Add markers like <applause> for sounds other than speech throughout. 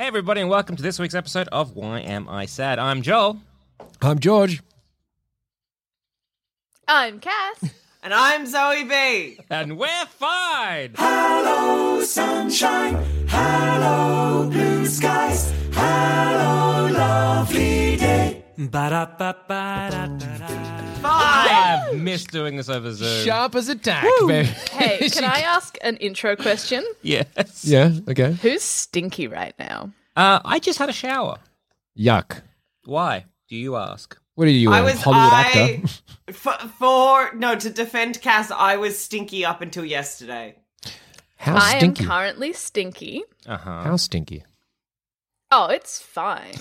Hey, everybody, and welcome to this week's episode of Why Am I Sad? I'm Joel. I'm George. I'm Cass. <laughs> And I'm Zoe B. And we're fine. Hello, sunshine. Hello, blue skies. Hello, lovely day. Ba-da-ba-ba-da-da-da. I've missed doing this over Zoom. Sharp as a tack, baby. Hey, <laughs> can I ask an intro question? Yes. Yeah, okay. Who's stinky right now? Uh, I just had a shower. Yuck. Why? Do you ask? What are you, I a was Hollywood I, actor? <laughs> For, for no to defend Cass, I was stinky up until yesterday. How I stinky? am currently stinky. Uh huh. How stinky? Oh, it's fine.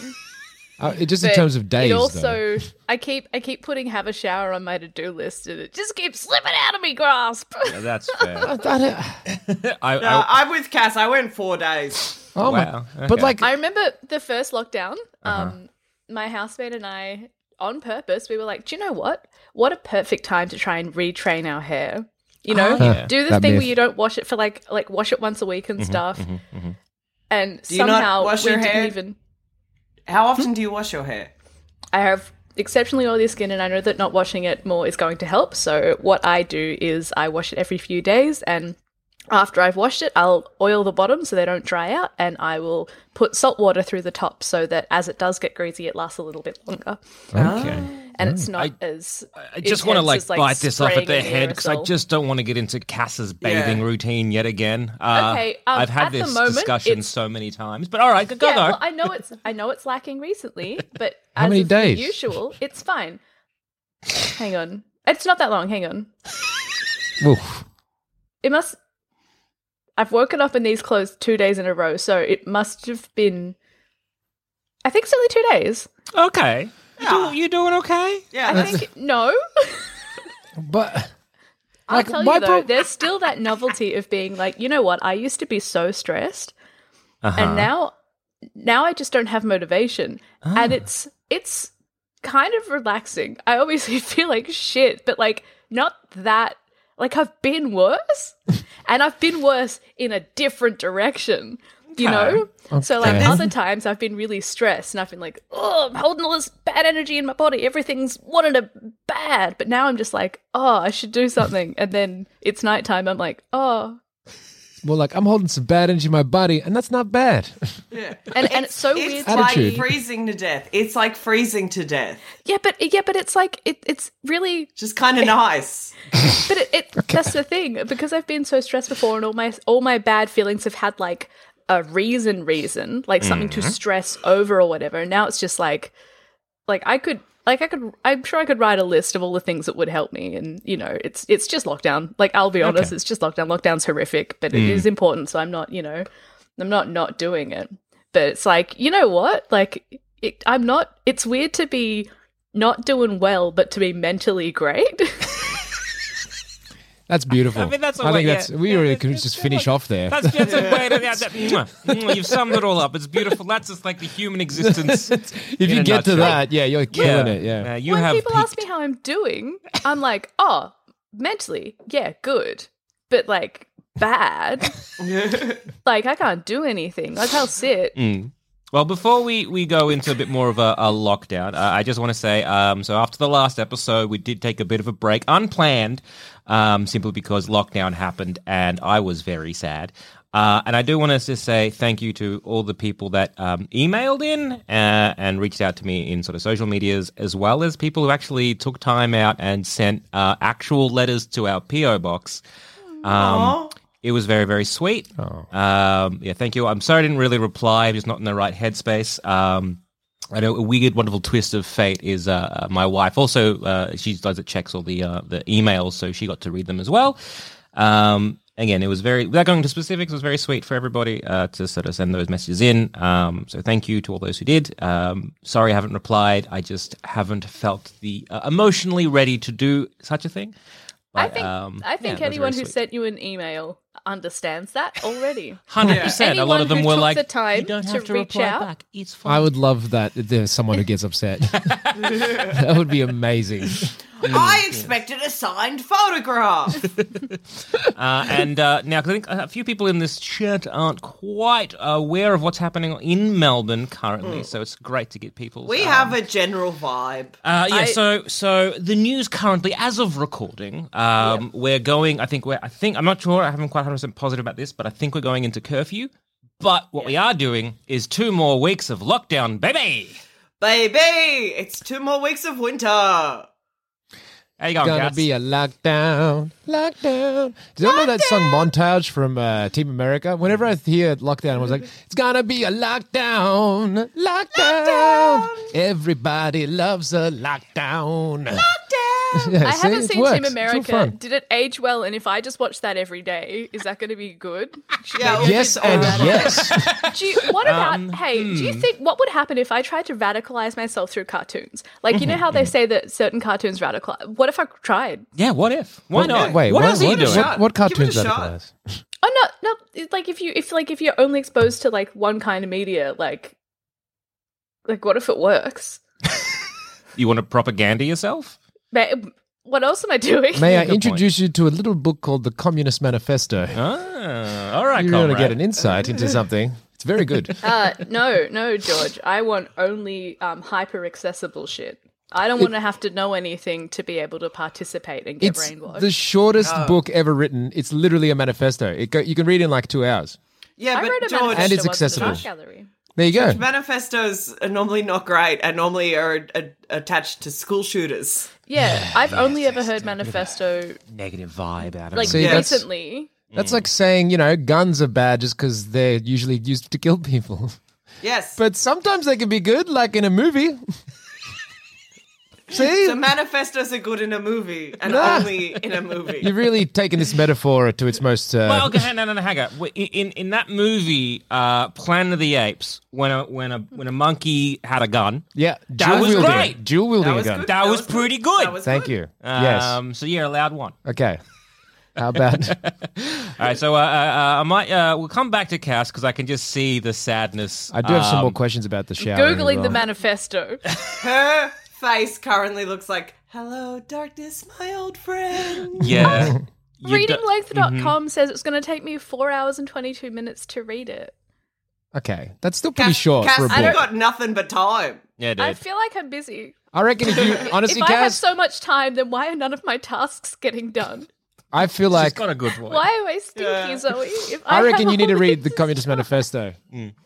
Uh, it- just in terms of days, It though. also, I keep, I keep putting have a shower on my to do list, and it just keeps slipping out of me grasp. Yeah, That's fair. <laughs> I don't- <laughs> I, No, I, I'm with Cass. I went four days. oh Wow, my! But like, I remember the first lockdown. Uh-huh. Um, my housemate and I, on purpose, we were like, "Do you know what? What a perfect time to try and retrain our hair." You know, Oh, yeah. do the That thing myth. where you don't wash it for like like wash it once a week and stuff. And Do you not somehow wash we your didn't hair? even. How often do you wash your hair? I have exceptionally oily skin, and I know that not washing it more is going to help. So what I do is I wash it every few days, and after I've washed it, I'll oil the bottom so they don't dry out, and I will put salt water through the top so that as it does get greasy, it lasts a little bit longer, okay. and it's not I- as. I just want to like, as, like, bite this off at their head because I just don't want to get into Cass's bathing Yeah. routine yet again. Uh, Okay, um, I've had this moment, discussion so many times, but all right, go yeah, go. well, I know it's I know it's lacking recently, <laughs> but How as many days? Usual, it's fine. Hang on, it's not that long. Hang on. <laughs> Oof. It must. I've woken up in these clothes two days in a row, so it must have been. I think it's only two days. okay. Yeah. You, you doing okay? Yeah, I think no. <laughs> but I'll Like, tell you though, pro- there's still that novelty of being like, you know what? I used to be so stressed, Uh-huh. and now, now I just don't have motivation, Ah. and it's it's kind of relaxing. I obviously <laughs> feel like shit, but like not that. Like I've been worse, and I've been worse in a different direction. You know, so like other times I've been really stressed, and I've been like, oh, I'm holding all this bad energy in my body. Everything's wanted a bad, but now I'm just like, oh, I should do something. And then it's nighttime. I'm like, oh, well, like I'm holding some bad energy in my body, and that's not bad. <laughs> yeah. and and it's so weird. It's like Attitude. freezing to death. It's like freezing to death. Yeah, but yeah, but it's like it, it's really Just kind of nice. <laughs> But it, it <laughs> that's the thing because I've been so stressed before, and all my all my bad feelings have had like a reason, reason, like something to mm-hmm. stress over or whatever. And now it's just like, like I could, like I could, I'm sure I could write a list of all the things that would help me. And you know, it's it's just lockdown. Like I'll be honest, it's just lockdown. Lockdown's horrific, but it is mm. important. So I'm not, you know, I'm not not doing it. But it's like, you know what? Like it, I'm not. It's weird to be not doing well, but to be mentally great. <laughs> That's beautiful. I mean, that's a I way- think yeah. that's. We Yeah, really could that's- just finish off there. That's, that's a way to. Yeah, <laughs> that, mwah, <laughs> mwah, you've summed it all up. It's beautiful. That's just like the human existence. <laughs> if you get to nutshell. that, yeah, you're killing it. Yeah. Uh, you when have people ask me how I'm doing, I'm like, oh, mentally, yeah, good. But like bad. like I can't do anything. Like I'll sit. Mm. Well, before we, we go into a bit more of a, a lockdown, uh, I just want to say um, so after the last episode, we did take a bit of a break, unplanned, um, simply because lockdown happened and I was very sad. Uh, and I do want to just say thank you to all the people that um, emailed in uh, and reached out to me in sort of social medias, as well as people who actually took time out and sent uh, actual letters to our PO box. Um, it was very, very sweet. Um, yeah, thank you. I'm sorry I didn't really reply. I'm just not in the right headspace. Um, I know a weird, wonderful twist of fate is uh, my wife. Also, uh, she does it, checks all the uh, the emails, so she got to read them as well. Um, again, it was very without going into specifics. It was very sweet for everybody uh, to sort of send those messages in. Um, so thank you to all those who did. Um, sorry, I haven't replied. I just haven't felt the uh, emotionally ready to do such a thing. I think um, I think yeah, anyone who sweet. sent you an email understands that already. <laughs> Hundred percent. A lot of them who were took like, the time "You don't to have to, reach reply out." back. It's fine." I would love that if there's someone who gets upset. <laughs> that would be amazing. <laughs> I expected a signed photograph. Uh, and uh, now, 'cause I think a few people in this chat aren't quite aware of what's happening in Melbourne currently, so it's great to get people. we have a general vibe. Uh, yeah, I- so so the news currently, as of recording, um, we're going. I think we're. I think I'm not sure. I haven't quite 100 percent positive about this, but I think we're going into curfew. But what we are doing is two more weeks of lockdown, baby. Baby, it's two more weeks of winter. How you going, Gonna Cats? be a lockdown, lockdown. Do you know that song montage from uh, Team America? Whenever I hear lockdown, I was like, it's gonna be a lockdown, lockdown. Everybody loves a lockdown. <laughs> Yeah, I see, haven't it seen works. Team It's all America. fun. Did it age well? And if I just watch that every day, is that going to be good? Should Yeah, maybe I Yes should and that. yes. <laughs> Do you, what about? Um, hey, do hmm. you think what would happen if I tried to radicalize myself through cartoons? Like you know <laughs> how they say that certain cartoons radicalize. What if I tried? Yeah, what if? Why What- not? Wait, what what, else are you what, doing? what, what Give it a cartoons shot. radicalize? Oh no, no. Like if you if like if you're only exposed to like one kind of media, like like what if it works? <laughs> You want to propaganda yourself? But what else am I doing? May I Good introduce you to a little book called The Communist Manifesto? Ah, all right, You're going to comrade. get an insight into something. It's very good. <laughs> Uh, no, no, George. I want only um, hyper accessible shit. I don't want to have to know anything to be able to participate and get It's brainwashed. the shortest book ever written. It's literally a manifesto. It go, you can read it in like two hours. Yeah, I but wrote a George, manifesto And it's once at accessible. gallery. There you go. manifestos are normally not great and normally are uh, attached to school shooters. Yeah, I've only ever heard manifesto negative vibe out of like it. See, that's- recently. That's like saying, you know, guns are bad just because they're usually used to kill people. Yes. But sometimes they can be good, like in a movie. <laughs> See? so manifestos are good in a movie and Nah. only in a movie. <laughs> You've really taken this metaphor to its most. Uh, Well, okay, no, no, no, hang on. In, in in that movie, uh, Planet of the Apes, when a when a when a monkey had a gun, yeah, that dual was wielding, great. Dual wielding a gun. good. that, That was, was pretty good. good. Was Thank good. you. yes. Um, so you're allowed one. Okay. How about? <laughs> All right, so uh, uh, uh, I might uh, we'll come back to Cass because I can just see the sadness. I do have some Um, more questions about the shower. Googling as the manifesto. Her face currently looks like, "Hello, darkness, my old friend." <laughs> Yeah. You do- Readinglength.com mm-hmm. says it's going to take me four hours and 22 minutes to read it. Okay, that's still pretty Cass, short Cass, for a you've book. got nothing but time. yeah, dude. I feel like I'm busy. I reckon if you <laughs> honestly, if I have so much time, then why are none of my tasks getting done? I feel She's like got a good voice. Why am I stinky, Yeah. Zoe? If I have reckon you need to all read the these- Communist <laughs> Manifesto.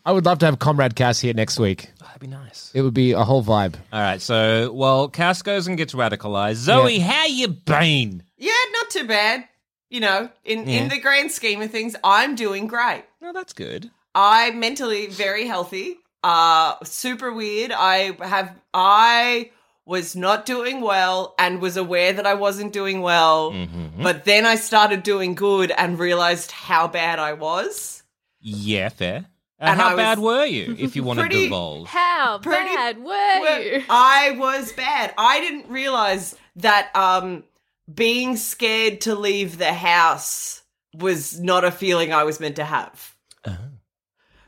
I would love to have Comrade Cass here next week. That'd be nice. It would be a whole vibe. All right, so well, Cass goes and gets radicalized. Zoe, how you been? Yeah, not too bad. You know, in Yeah. in the grand scheme of things, I'm doing great. No, that's good. I'm mentally very healthy. Uh super weird. I have I was not doing well and was aware that I wasn't doing well. Mm-hmm. But then I started doing good and realized how bad I was. Yeah, fair. Uh, And how I bad were you, if you <laughs> want to pretty- divulge? How Pretty- bad were Well, you? I was bad. I didn't realize that um being scared to leave the house was not a feeling I was meant to have.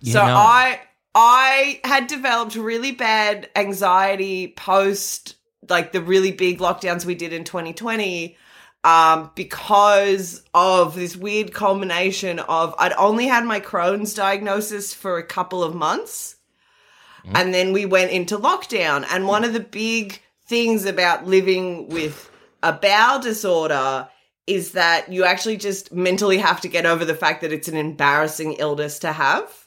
You so know. I I had developed really bad anxiety post like the really big lockdowns we did in 2020 um because of this weird combination of I'd only had my Crohn's diagnosis for a couple of months And then we went into lockdown. And one of the big things about living with a bowel disorder is that you actually just mentally have to get over the fact that it's an embarrassing illness to have.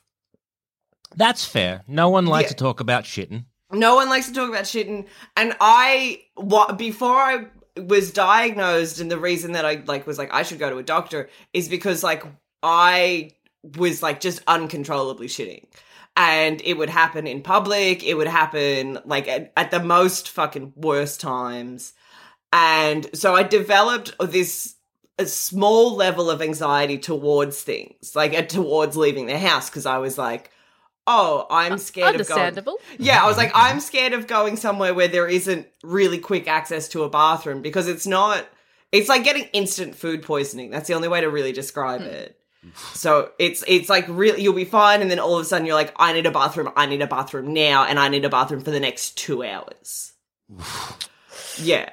That's fair. No one likes Yeah. to talk about shitting. No one likes to talk about shitting. and I what before I was diagnosed, and the reason that I like was like I should go to a doctor is because like I was like just uncontrollably shitting, and it would happen in public. It would happen like at, at the most fucking worst times, and so I developed this a small level of anxiety towards things, like towards leaving the house, because I was like. Oh, I'm scared of going. Understandable. Yeah, I was like, I'm scared of going somewhere where there isn't really quick access to a bathroom because it's not. It's like getting instant food poisoning. That's the only way to really describe hmm. it. So it's it's like really you'll be fine, and then all of a sudden you're like, I need a bathroom. I need a bathroom now, and I need a bathroom for the next two hours. <sighs> yeah,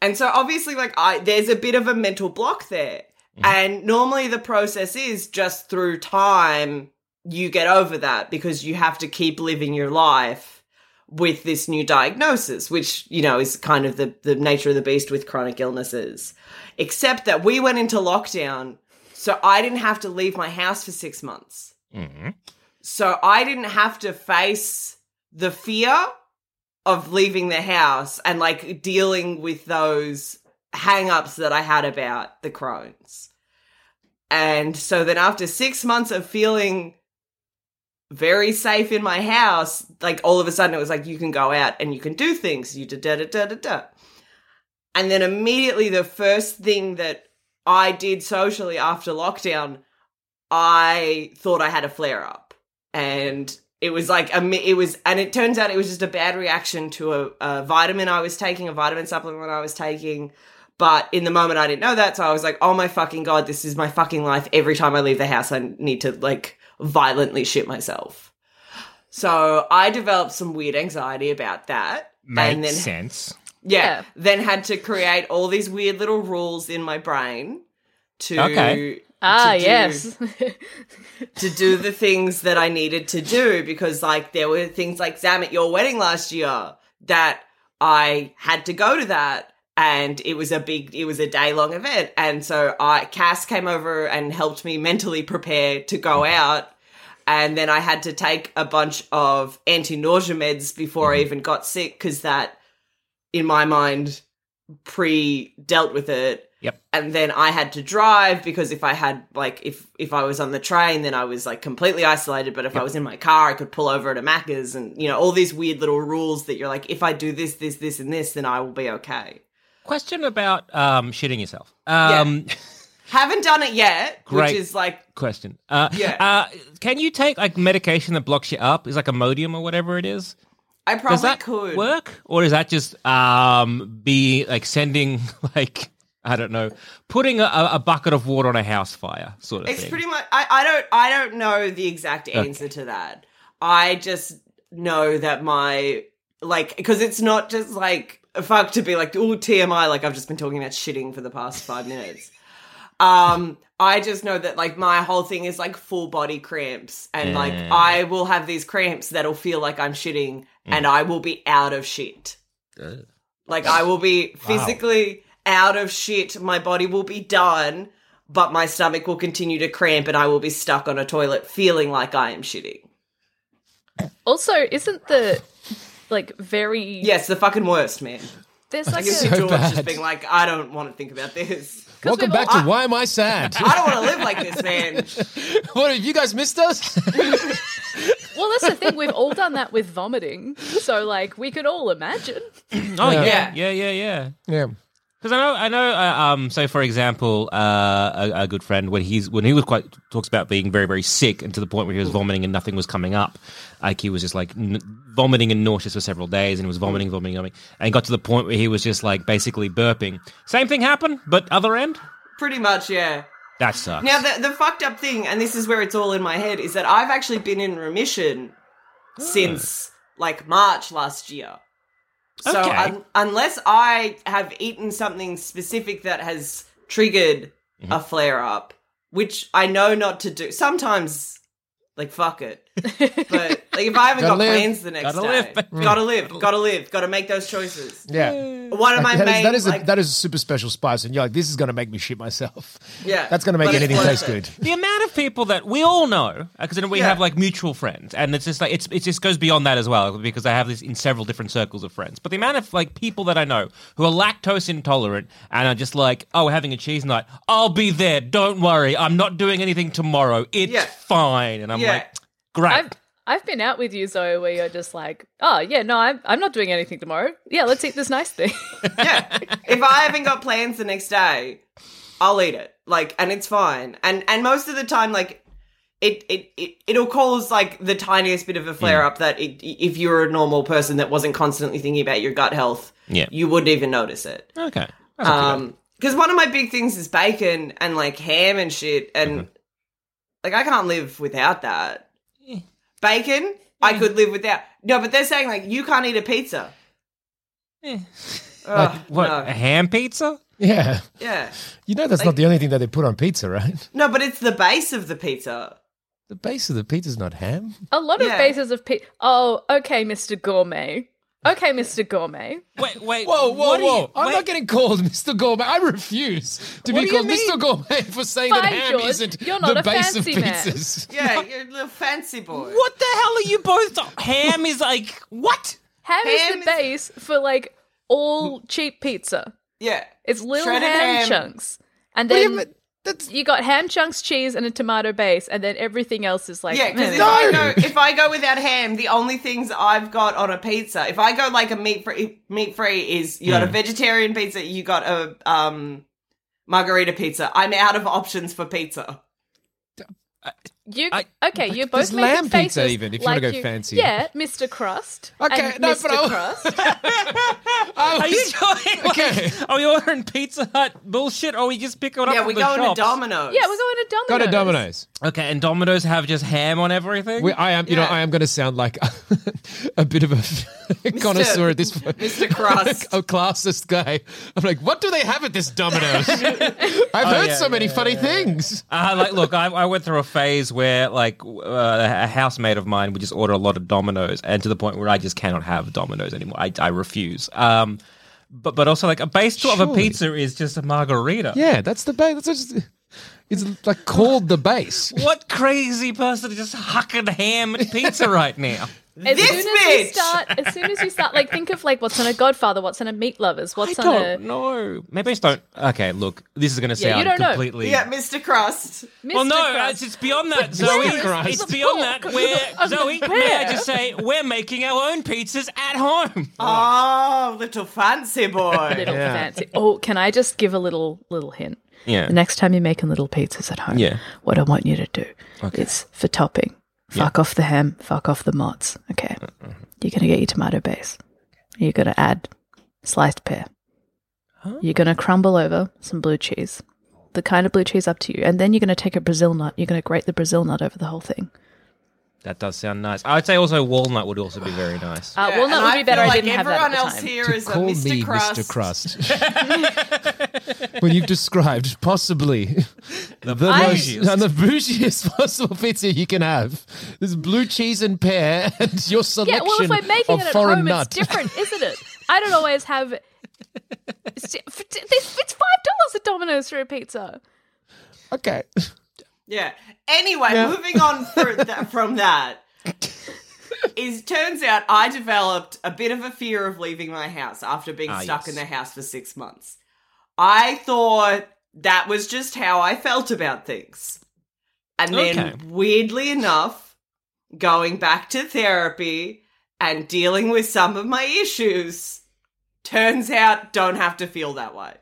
and so obviously, like, I there's a bit of a mental block there, mm-hmm. and normally the process is just through time you get over that because you have to keep living your life with this new diagnosis, which, you know, is kind of the, the nature of the beast with chronic illnesses. Except that we went into lockdown, so I didn't have to leave my house for six months. Mm-hmm. So I didn't have to face the fear of leaving the house and like dealing with those hang ups that I had about the Crohn's. And so then after six months of feeling very safe in my house, like all of a sudden it was like you can go out and you can do things. You da da da da da. And then immediately the first thing that I did socially after lockdown, I thought I had a flare up. And it was like a it was and it turns out it was just a bad reaction to a, a vitamin I was taking, a vitamin supplement I was taking. But in the moment I didn't know that, so I was like, "Oh my fucking god, this is my fucking life. Every time I leave the house I need to like violently shit myself." So I developed some weird anxiety about that. Makes and then sense. yeah, Yeah. then had to create all these weird little rules in my brain to Okay. Ah, to do- yes. <laughs> to do the things that I needed to do because like there were things like Zam at your wedding last year that I had to go to that and it was a big it was a day long event. And so I Cass came over and helped me mentally prepare to go mm-hmm. out. And then I had to take a bunch of anti-nausea meds before I mm-hmm. even got sick cuz that in my mind pre dealt with it. Yep. and then I had to drive because if I had like if if I was on the train then I was like completely isolated. But if I was in my car I could pull over at a Macca's and you know all these weird little rules that you're like if I do this this this and this then I will be okay. Question about um, shitting yourself. Um, Haven't done it yet, Great. which is like Question. Uh, Yeah. Uh, can you take like medication that blocks you up? Is like Imodium or whatever it is. I Does probably that could work, or is that just um, be like sending <laughs> like I don't know, putting a, a bucket of water on a house fire sort of It's thing? pretty much. I, I don't. I don't know the exact answer to that. I just know that my like because it's not just like fuck to be like oh TMI. Like I've just been talking about shitting for the past five minutes. Um, I just know that like my whole thing is like full body cramps, and like I will have these cramps that'll feel like I'm shitting, and I will be out of shit. Like I will be physically out of shit. My body will be done, but my stomach will continue to cramp and I will be stuck on a toilet feeling like I am shitting. also, isn't the like very Yes, the fucking worst, man. There's I like can see So George just being like, I don't want to think about this. <laughs> Welcome back all- to Why Am I Sad? <laughs> I don't want to live like this, man. <laughs> what have you guys missed us? well, that's the thing. We've all done that with vomiting, so like we could all imagine. oh Yeah. yeah, yeah, yeah, yeah. Because I know, I know. Uh, um, so, for example, uh, a, a good friend when he's when he was quite talks about being very, very sick, and to the point where he was vomiting and nothing was coming up. Like he was just like n- vomiting and nauseous for several days, and he was vomiting, vomiting, vomiting, and got to the point where he was just like basically burping. Same thing happened, but other end. Pretty much, yeah. That sucks. Now, the, the fucked up thing, and this is where it's all in my head, is that I've actually been in remission since like March last year. So Okay. un- unless I have eaten something specific that has triggered Mm-hmm. a flare up, which I know not to do, sometimes, like fuck it, <laughs> but like if I haven't Gotta got live. plans the next Gotta day, live, baby. gotta live, gotta live, gotta make those choices. Yeah. One of my That is, main that, is a, like, that is a super special spice, and you're like, this is going to make me shit myself. Yeah. That's going to make But anything taste it. good. the amount of people that we all know because then we Yeah. have like mutual friends and it's just like it's it just goes beyond that as well because I have this in several different circles of friends but the amount of like people that I know who are lactose intolerant and are just like oh we're having a cheese night I'll be there don't worry I'm not doing anything tomorrow it's Yeah. fine and I'm Yeah. like great I've I've been out with you, Zoe, where you're just like, oh yeah, no, I'm I'm not doing anything tomorrow. Yeah, let's eat this nice thing. <laughs> yeah. If I haven't got plans the next day, I'll eat it. Like, and it's fine. And and most of the time, like, it it, it it'll cause like the tiniest bit of a flare up that it, if you're a normal person that wasn't constantly thinking about your gut health, Yeah. you wouldn't even notice it. okay That's not too bad. Um, because one of my big things is bacon and like ham and shit, and Mm-hmm. like I can't live without that. Bacon, I could live without. No, but they're saying like you can't eat a pizza. Eh. Ugh, what no. a ham pizza Yeah. Yeah. You know that's Like- not the only thing that they put on pizza, right? No, but it's the base of the pizza. The base of the pizza's not ham. A lot of Yeah. bases of pe- Oh, okay, Mr. Gourmet. Okay, Mr. Gourmet. wait wait Whoa, whoa, what do you- whoa. I'm wait. not getting called Mr. Gourmet. I refuse to What be called? Mr. Gourmet for saying that Fine, ham George. isn't You're not the a base of fancy man. pizzas. Yeah, <laughs> you're a little fancy boy. what the hell are you both ham is like what Ham, Ham is the is- base for like all cheap pizza. Yeah. It's little ham, ham. chunks. And then you mean? That's you got ham chunks, cheese, and a tomato base, and then everything else is like Yeah, because if. I No. go if I go without ham, the only things I've got on a pizza, if I go like a meat free meat free is you got Hmm. a vegetarian pizza, you got a um margherita pizza. I'm out of options for pizza. You I- okay? You're both There's making lamb pizza faces even, if you wanna like go fancy. Yeah, Mr. Crust. Okay, and no, Mr. but I- Crust. <laughs> I Are you was- going? Like, <laughs> Okay. <laughs> Are we ordering Pizza Hut bullshit, or are we just picking it up? Yeah, we're going shops? to Domino's. yeah, we're going to Domino's. Go to Domino's. Okay, and Domino's have just ham on everything. We, I am, you know, I am going to sound like a bit of a connoisseur at this point. Mr. Crust. a classist guy. I'm like, what do they have at this Domino's? I've heard Oh, yeah, so many funny things. Uh, like, look, I, I went through a phase where, like, uh, a housemate of mine would just order a lot of Domino's, and to the point where I just cannot have Domino's anymore. I, I refuse. Um, but but also, like, a base to of a pizza is just a margherita. Yeah, that's the base. That's just, it's like called the base. <laughs> What crazy person is just hucking ham at pizza right now? <laughs> As This soon as you start, as soon as you start, like think of like what's on a Godfather, what's on a Meat Lovers, what's I on don't a know. Maybe I just don't. Okay, look, this is going to Yeah, you sound don't know. completely. Yeah, Mr. Crust. Mr. Well, no, Crust. it's, it's beyond that, Zoe. Christ. It's beyond that. We're, Of the Zoe, may I just say, we're making our own pizzas at home. Oh, <laughs> little fancy boy. little Yeah. fancy. Oh, can I just give a little little hint? Yeah. The next time you're making little pizzas at home, Yeah. what I want you to do is for topping, fuck off the ham, fuck off the mozz. Okay, Uh-uh. you're gonna get your tomato base. You're gonna add sliced pear. You're gonna crumble over some blue cheese, the kind of blue cheese up to you, and then you're gonna take a Brazil nut. You're gonna grate the Brazil nut over the whole thing. That does sound nice. I would say also walnut would also be very nice. Uh, Yeah, walnut and would be better. feel I didn't have that everyone at the else time. here to is a Mr. me Crust. Mr. Crust. <laughs> when you've described possibly the, I- most and the bougiest <laughs> possible pizza you can have. this blue cheese and pear and your Yeah, well, if we're making of it at foreign home, nut. it's different, isn't it? I don't always have. <laughs> It's, it's five dollars at Domino's for a pizza. okay. Yeah. Anyway, Yeah. moving on for <laughs> that, from that, is turns out I developed a bit of a fear of leaving my house after being Ah, stuck yes. in the house for six months. I thought that was just how I felt about things. And then, Okay. weirdly enough, going back to therapy and dealing with some of my issues, turns out don't have to feel that way.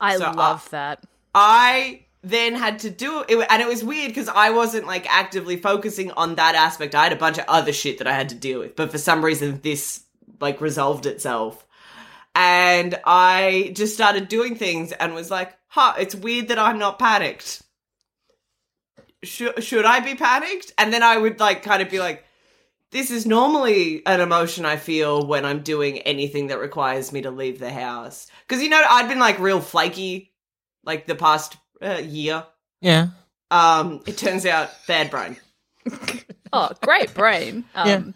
I So, love that. I then had to do it, and it was weird because I wasn't like actively focusing on that aspect. I had a bunch of other shit that I had to deal with, but for some reason, this like resolved itself. And I just started doing things and was like, huh, it's weird that I'm not panicked. Should, should I be panicked? And then I would like kind of be like, this is normally an emotion I feel when I'm doing anything that requires me to leave the house. Because, you know, I'd been like real flaky like the past uh, year. Yeah. Um, it turns out bad brain. <laughs> Oh, great brain. Um,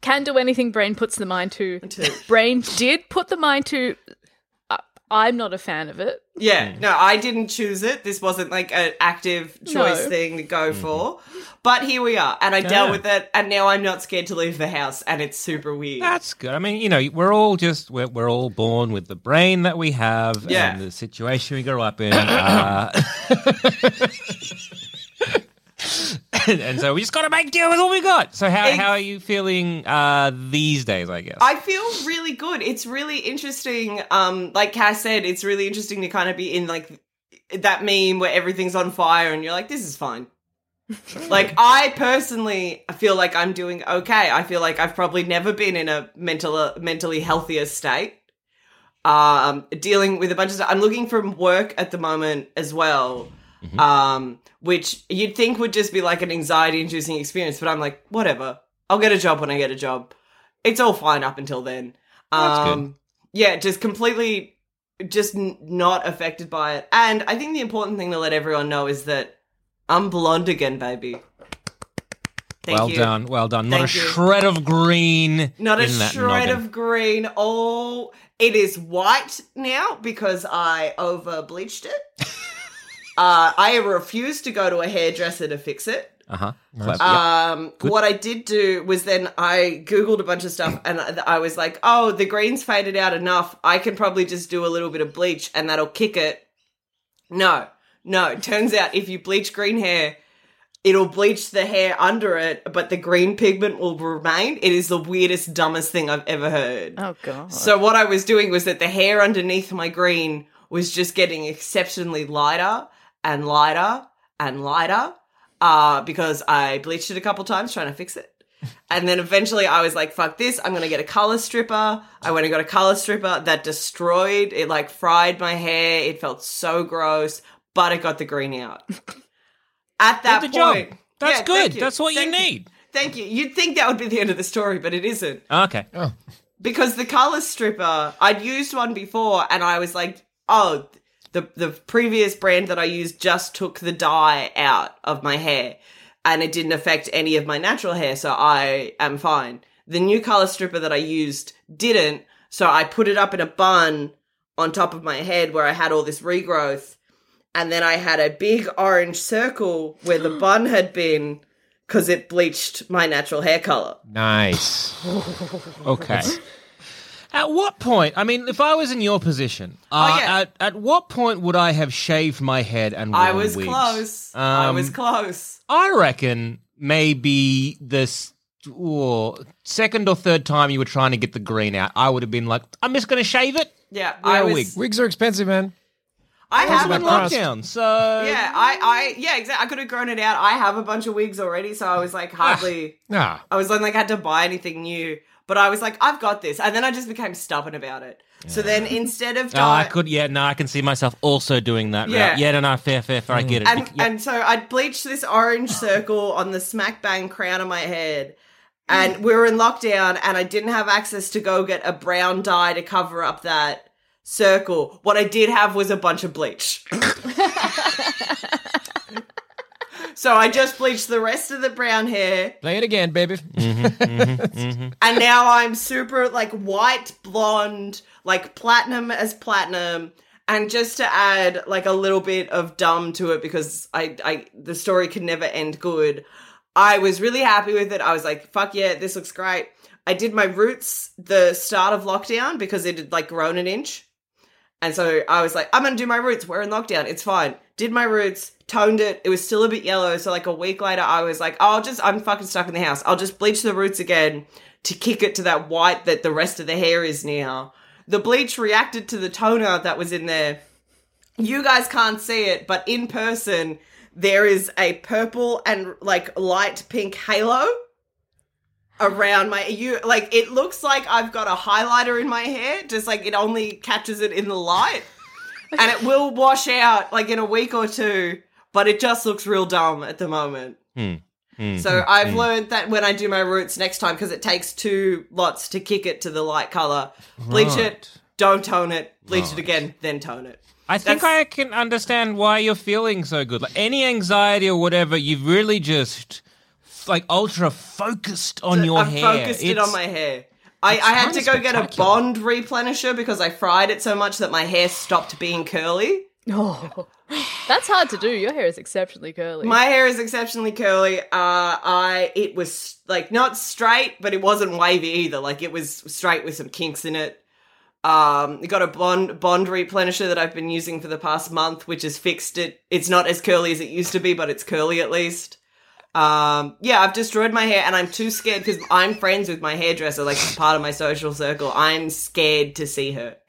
Can do anything brain puts the mind to. <laughs> Brain did put the mind to. I'm not a fan of it. Yeah, no, I didn't choose it. This wasn't like an active choice No. thing to go for. But here we are, and I dealt Yeah. with it, and now I'm not scared to leave the house, and it's super weird. That's good. I mean, you know, we're all just we're, we're all born with the brain that we have Yeah. and the situation we grow up in. Uh, <laughs> <laughs> <laughs> and so we just got to make do with all we got. So how how are you feeling uh, these days? I guess. I feel really good. It's really interesting. Um, like Cass said, it's really interesting to kind of be in like that meme where everything's on fire, and you're like, "This is fine." like I personally I feel like I'm doing okay. I feel like I've probably never been in a mental mentally healthier state. Um, dealing with a bunch of stuff. I'm looking for work at the moment as well. Um, which you'd think would just be like an anxiety inducing experience, but I'm like, whatever. I'll get a job when I get a job. It's all fine up until then. That's good. Um, yeah, just completely, just n- not affected by it. And I think the important thing to let everyone know is that I'm blonde again, baby. Thank well you. done, well done. Not a you. shred of green. Not a shred noggin. of green. Oh, it is white now because I over bleached it. <laughs> uh, I refused to go to a hairdresser to fix it. Uh-huh. Nice. Yep. Um, what I did do was then I googled a bunch of stuff and I I was like, oh, the green's faded out enough. I can probably just do a little bit of bleach and that'll kick it. No, no. Turns out if you bleach green hair, it'll bleach the hair under it, but the green pigment will remain. It is the weirdest, dumbest thing I've ever heard. Oh god. So what I was doing was that the hair underneath my green was just getting exceptionally lighter and lighter and lighter uh, because I bleached it a couple times trying to fix it. And then eventually I was like, fuck this, I'm gonna get a color stripper. I went and got a color stripper that destroyed, it like fried my hair. It felt so gross, but it got the green out. <laughs> At that Did the job. point. That's Yeah, good. That's what you Thank need. Thank you. You'd think that would be the end of the story, but it isn't Okay. Oh. because the color stripper I'd used one before and I was like, oh, the the previous brand that I used just took the dye out of my hair and it didn't affect any of my natural hair, so I am fine. The new color stripper that I used didn't, so I put it up in a bun on top of my head where I had all this regrowth and then I had a big orange circle where the <gasps> bun had been because it bleached my natural hair color. Nice. <laughs> Okay. At what point? I mean, if I was in your position, uh, Oh, yeah. at at what point would I have shaved my head and I was wigs? close. I Um, was close. I reckon maybe this or second or third time you were trying to get the green out, I would have been like, I'm just going to shave it. Yeah, wear I a was. wig. Wigs are expensive, man. I have I'm in about a crust. lockdown, so Yeah, I, I, yeah, exactly. I could have grown it out. I have a bunch of wigs already, so I was like hardly. Nah. I was like, I had to buy anything new, but I was like, I've got this, and then I just became stubborn about it. So then instead of Oh, I could, yeah, no, I can see myself also doing that. Yeah. route. yeah, no, no, fair, fair, fair. I mm. get it. and Bec- and so I'd bleached this orange circle on the smack bang crown of my head. And we were in lockdown and I didn't have access to go get a brown dye to cover up that circle. What I did have was a bunch of bleach. <laughs> so I just bleached the rest of the brown hair Play it again, baby. <laughs> Mm-hmm. and now I'm super like white blonde, like platinum as platinum. And just to add like a little bit of dumb to it because I, I the story could never end good. I was really happy with it. I was like, fuck yeah, this looks great. I did my roots the start of lockdown because it had like grown an inch. And so I was like, I'm gonna do my roots. We're in lockdown. It's fine. Did my roots, toned it. It was still a bit yellow. So like a week later, I was like, oh, I'll just, I'm fucking stuck in the house. I'll just bleach the roots again to kick it to that white that the rest of the hair is now. The bleach reacted to the toner that was in there. You guys can't see it, but in person, there is a purple and like light pink halo around my you like it looks like I've got a highlighter in my hair, just like it only catches it in the light. <laughs> and it will wash out like in a week or two, but it just looks real dumb at the moment. Hmm. Hmm. So I've hmm. learned that when I do my roots next time, because it takes two lots to kick it to the light color, bleach it, don't tone it, bleach it again, then tone it. I think That's- I can understand why you're feeling so good. Like any anxiety or whatever, you've really just like ultra focused on your I've hair. focused it on my hair. I, I had to go get a bond replenisher because I fried it so much that my hair stopped being curly. Oh, <laughs> that's hard to do. Your hair is exceptionally curly. My hair is exceptionally curly. Uh, I it was like not straight, but it wasn't wavy either. Like it was straight with some kinks in it. Um, got a bond bond replenisher that I've been using for the past month, which has fixed it. It's not as curly as it used to be, but it's curly at least. Um, yeah, I've destroyed my hair, and I'm too scared because I'm friends with my hairdresser, like part of my social circle. I'm scared to see her <clears throat> <clears throat>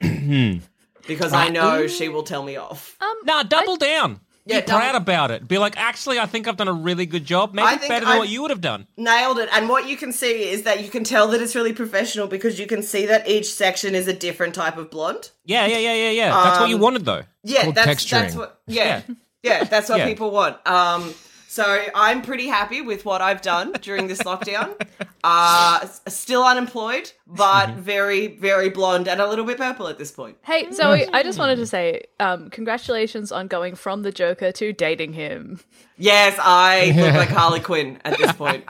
because I know she will tell me off. Nah, double down. Yeah, Be proud double- about it. Be like, actually, I think I've done a really good job. Maybe I think better than I've- what you would have done. Nailed it. And what you can see is that you can tell that it's really professional because you can see that each section is a different type of blonde. Yeah, yeah, yeah, yeah, yeah. That's what you Um, wanted, though. Yeah, called that's texturing. that's what. Yeah, yeah, that's what Yeah. people want. Um, so I'm pretty happy with what I've done during this lockdown. <laughs> Uh, still unemployed, but very, very blonde and a little bit purple at this point. hey, Zoe, I just wanted to say, um, congratulations on going from the Joker to dating him. Yes, I <laughs> look like Harley Quinn at this point.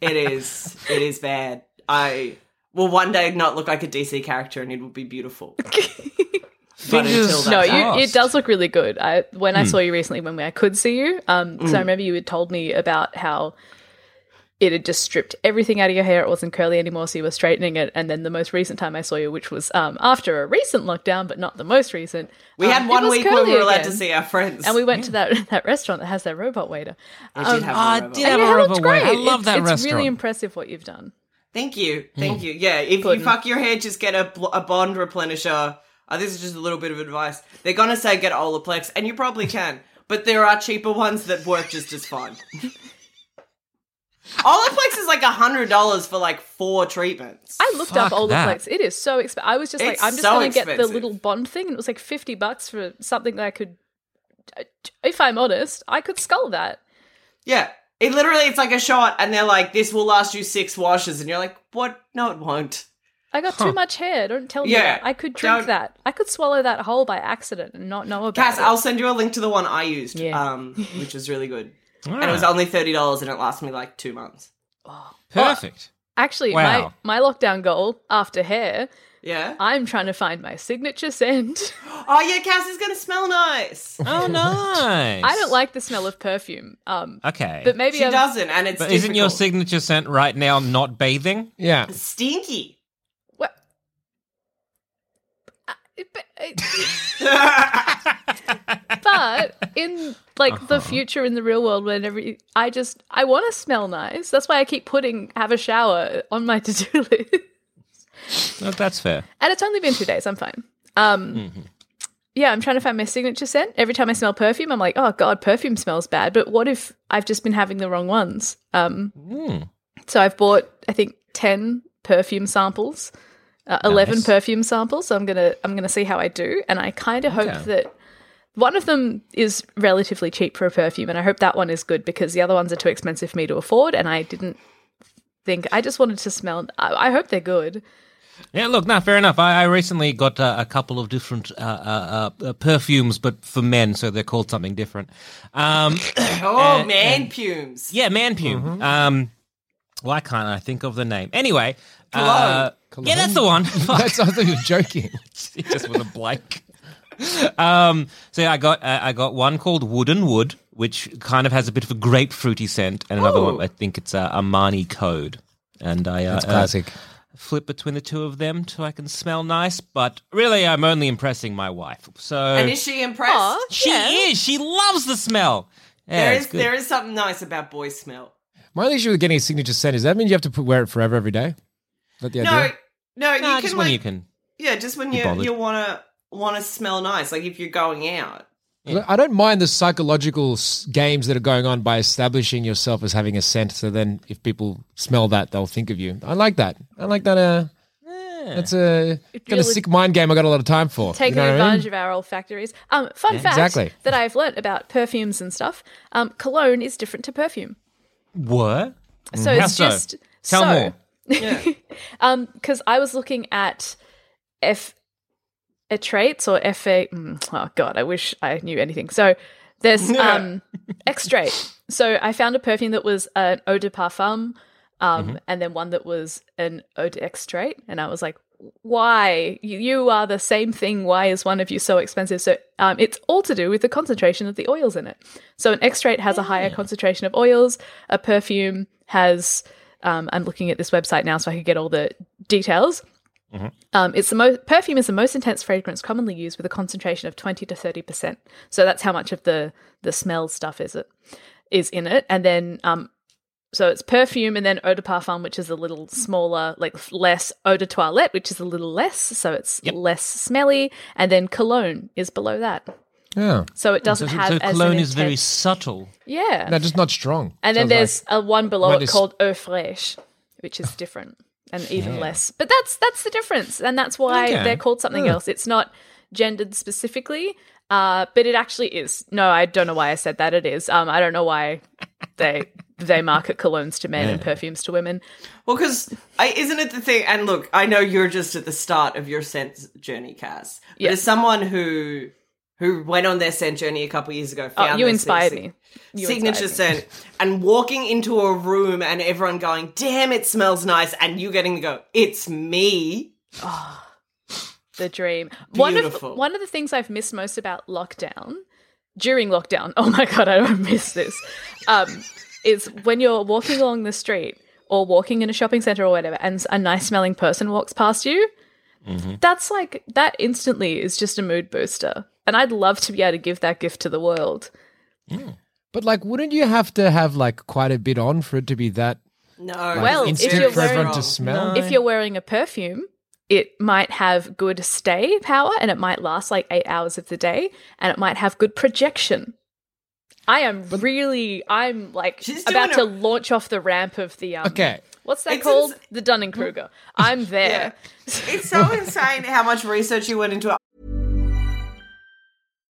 it is, it is bad. I will one day not look like a DC character, and it will be beautiful. <laughs> But until Fingers- No, you, it does look really good. I when I saw you recently when I could see you, um, because I remember you had told me about how it had just stripped everything out of your hair. It wasn't curly anymore, so you were straightening it. And then the most recent time I saw you, which was um, after a recent lockdown, but not the most recent, We um, had one week where we were allowed again. to see our friends. And we went to that <laughs> that restaurant that has that robot waiter. I did have I a robot. did have your a robot waiter. I love It's- that it's restaurant. really impressive what you've done. Thank you, thank you. Yeah, if you fuck your hair, just get a, bl- a bond replenisher. Uh, this is just a little bit of advice. They're gonna say get Olaplex, and you probably can, but there are cheaper ones that work just as fine. <laughs> Olaplex is like a hundred dollars for like four treatments. I looked Fuck up Olaplex. that. It is so expensive. I was just like, It's I'm just so going to get the expensive. little bond thing, and it was like fifty bucks for something that I could. If I'm honest, I could skull that. Yeah, it literally it's like a shot, and they're like, "This will last you six washes," and you're like, "What? No, it won't." I got too much hair. Don't tell me that. I could drink don't- that. I could swallow that whole by accident and not know about Cass, it. I'll send you a link to the one I used, Yeah. um, <laughs> which is really good, and it was only thirty dollars, and it lasted me like two months. Perfect. Actually, Wow. my my lockdown goal after hair, Yeah. I'm trying to find my signature scent. <gasps> Oh yeah, Cass is gonna smell nice. <laughs> Oh, nice. <laughs> I don't like the smell of perfume. Um, Okay. but maybe She I'm, doesn't, and it's But isn't your signature scent right now not bathing? Yeah. stinky. What? Uh, but- <laughs> but in like Uh-huh. the future in the real world when every i just i want to smell nice that's why i keep putting have a shower on my <laughs> to-do list No, that's fair. and it's only been two days i'm fine um Mm-hmm. yeah i'm trying to find my signature scent every time i smell perfume i'm like oh god perfume smells bad but what if i've just been having the wrong ones um Mm. so i've bought i think 10 perfume samples uh, 11 Nice. perfume samples so i'm gonna i'm gonna see how i do and i kind of hope that one of them is relatively cheap for a perfume and i hope that one is good because the other ones are too expensive for me to afford and i didn't think i just wanted to smell i, I hope they're good Yeah, look, no, fair enough. I, I recently got uh, a couple of different uh, uh, uh, perfumes, but for men, so they're called something different. Um, <coughs> Oh And- man, pumes. yeah, man pume. Mm-hmm. Um, why can't I think of the name? Anyway, Cologne. uh, yeah, that's the one. <laughs> That's, I thought you were joking. <laughs> it just was a blank. Um, so yeah, I got uh, I got one called Wooden Wood, which kind of has a bit of a grapefruity scent, and another one I think it's uh, Armani Code, and I uh, That's uh, classic. flip between the two of them so I can smell nice. But really, I'm only impressing my wife. So And is she impressed? Aw. she Yeah. is. She loves the smell. Yeah, there it's is good. there is something nice about boy smell. My only issue with getting a signature scent is that mean you have to put, wear it forever every day? Is that the No, idea? no, you Nah, can just when like, you can. yeah, just when you you wanna wanna smell nice, like if you're going out. I don't mind the psychological games that are going on by establishing yourself as having a scent. So then, if people smell that, they'll think of you. I like that. I like that. Uh, that's a kind really- of sick mind game. I got a lot of time for. taking you know what I mean? advantage of our olfactories um fun fact exactly. that i've learnt about perfumes and stuff um cologne is different to perfume What? so How it's so? just Tell so, more. Yeah. <laughs> um because i was looking at f a traits or fa mm, oh god i wish i knew anything so there's <laughs> um x-straight So I found a perfume that was an eau de parfum, um, Mm-hmm. and then one that was an eau d'extrait, and I was like, "Why? You, you are the same thing. Why is one of you so expensive?" So um, it's all to do with the concentration of the oils in it. So an extrait has a higher concentration of oils. A perfume has. Um, I'm looking at this website now, so I could get all the details. Um, it's the most perfume is the most intense fragrance commonly used with a concentration of twenty to thirty percent. So that's how much of the the smell stuff is it is in it, and then um, so it's perfume and then eau de parfum, which is a little smaller, like less eau de toilette, which is a little less, so it's less smelly, and then cologne is below that, Yeah. so it doesn't so have as an cologne is very subtle. yeah. No, just not strong. And then there's like- a one below What it is- called eau fraîche, which is different and even less. But that's that's the difference, and that's why Okay. they're called something else. It's not gendered specifically, uh, but it actually is. No, I don't know why I said that. It is. Um, I don't know why they they market colognes to men and perfumes to women. Well, because isn't it the thing? And look, I know you're just at the start of your scent journey, Cass. But Yeah. as someone who who went on their scent journey a couple years ago, Oh, you inspired sig- me. You signature inspired me. scent, and walking into a room and everyone going, "Damn, it smells nice," and you getting to go, "It's me." the dream. One of Beautiful. one of the things I've missed most about lockdown during lockdown. <laughs> Oh my god, I don't miss this. Um, is when you're walking along the street or walking in a shopping center or whatever, and a nice smelling person walks past you. That's like that instantly is just a mood booster, and I'd love to be able to give that gift to the world. But like, wouldn't you have to have like quite a bit on for it to be that No, Well, if you're for wearing- to smell? If you're wearing a perfume, it might have good stay power and it might last like eight hours of the day and it might have good projection. I am really, I'm like She's about to doing launch off the ramp of the. Um, Okay. What's that It's called? ins- the Dunning Kruger. I'm there. it's so <laughs> insane how much research you went into it.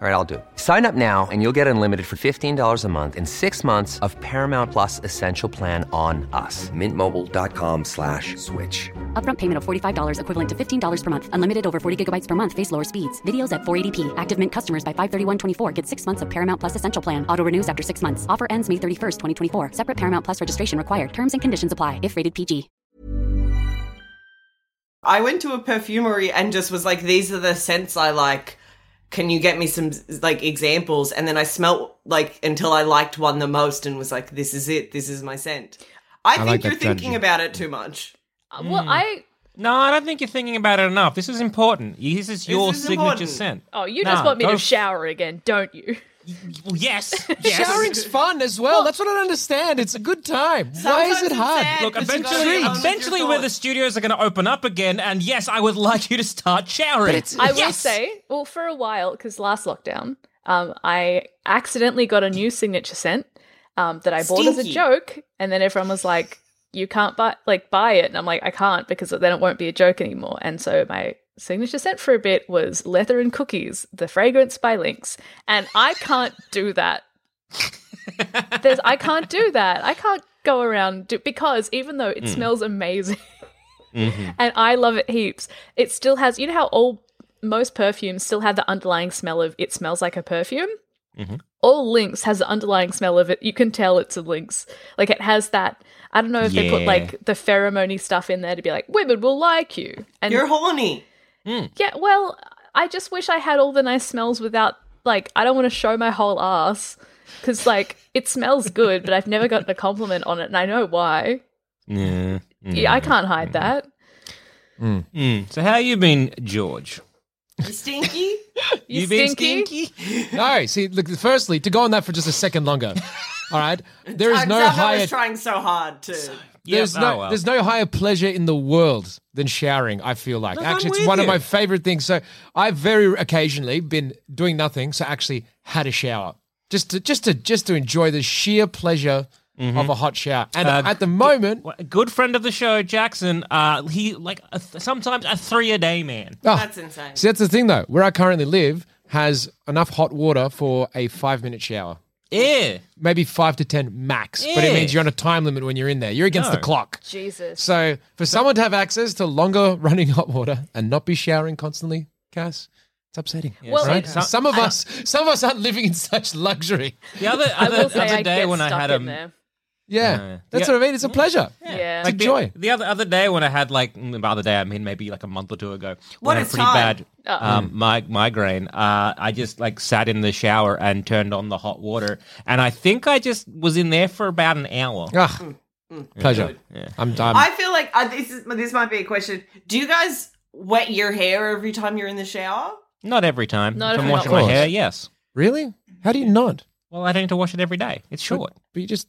All right, I'll do it. Sign up now and you'll get unlimited for $15 a month in six months of Paramount Plus Essential Plan on us. Mintmobile.com slash switch. Upfront payment of $45 equivalent to $15 per month. Unlimited over 40 gigabytes per month. Face lower speeds. Videos at 480p. Active Mint customers by 531.24 get six months of Paramount Plus Essential Plan. Auto renews after six months. Offer ends May 31st, 2024. Separate Paramount Plus registration required. Terms and conditions apply if rated PG. I went to a perfumery and just was like, "These are the scents I like." Can you get me some like examples? And then I smelt like until I liked one the most and was like, "This is it. This is my scent." I, think like you're thinking strategy. about it too much. Uh, Well, I No, I don't think you're thinking about it enough. This is important. This is your is signature important. scent. oh, you No, just want me go to f- shower again, don't you? Well, yes, yes. Showering's fun as well. That's what I understand. It's a good time. Why is it hard? sad. Look, But you gotta eventually, get on with eventually, where the studios are going to open up again, and yes, I would like you to start showering. I will say, well, for a while, because last lockdown, um, I accidentally got a new signature scent um, that I bought as a joke, and then everyone was like, "You can't buy like buy it," and I'm like, "I can't because then it won't be a joke anymore." And so my signature scent for a bit was Leather and Cookies, the fragrance by Lynx. And I can't do that. There's I can't do that. I can't go around do, because even though it mm. smells amazing mm-hmm. <laughs> and I love it heaps, it still has you know how all most perfumes still have the underlying smell of it smells like a perfume? Mm-hmm. All Lynx has the underlying smell of it. You can tell it's a Lynx. Like it has that I don't know if they put like the pheromone stuff in there to be like, women will like you. And You're horny. Yeah, well, I just wish I had all the nice smells without like I don't want to show my whole ass because like it smells good, but I've never gotten a compliment on it, and I know why. Yeah. Yeah, I can't hide that. Mm. So how you been, George? You stinky? <laughs> You, been stinky? stinky? No, see, look, firstly, to go on that for just a second longer. <laughs> All right, there is no Xander higher. was trying so hard to. There's Yep, no, oh, well. there's no higher pleasure in the world than showering. I feel like Look, I'm actually, it's with one of you. my favorite things. So I've very occasionally been doing nothing, so actually had a shower just to just to just to enjoy the sheer pleasure of a hot shower. And Uh, at the moment, A good friend of the show, Jackson. Uh, he like a th- sometimes a three a day man. oh, That's insane. see, that's the thing though. Where I currently live has enough hot water for a five minute shower. Yeah. Maybe five to ten max, but it Yeah. means you're on a time limit when you're in there. You're against No. the clock. Jesus. So for someone to have access to longer <laughs> running hot water and not be showering constantly, Cass, it's upsetting. Well, right? it- some of us, some of us aren't living in such luxury. The other I other, will say other I day get when I stuck had in a there. Yeah, Uh, that's yeah. what I mean. It's a pleasure. Yeah. like the, joy. the other other day when I had like mm, the other day, I mean maybe like a month or two ago, What when I had is pretty time? bad um, mi- migraine. Uh, I just like sat in the shower and turned on the hot water, and I think I just was in there for about an hour. Ah, pleasure. I'm done. I feel like uh, this is this might be a question. Do you guys wet your hair every time you're in the shower? Not every time. Not if if I'm I'm washing not my hair, yes. really? How do you not? Well, I don't need to wash it every day. It's short. But you just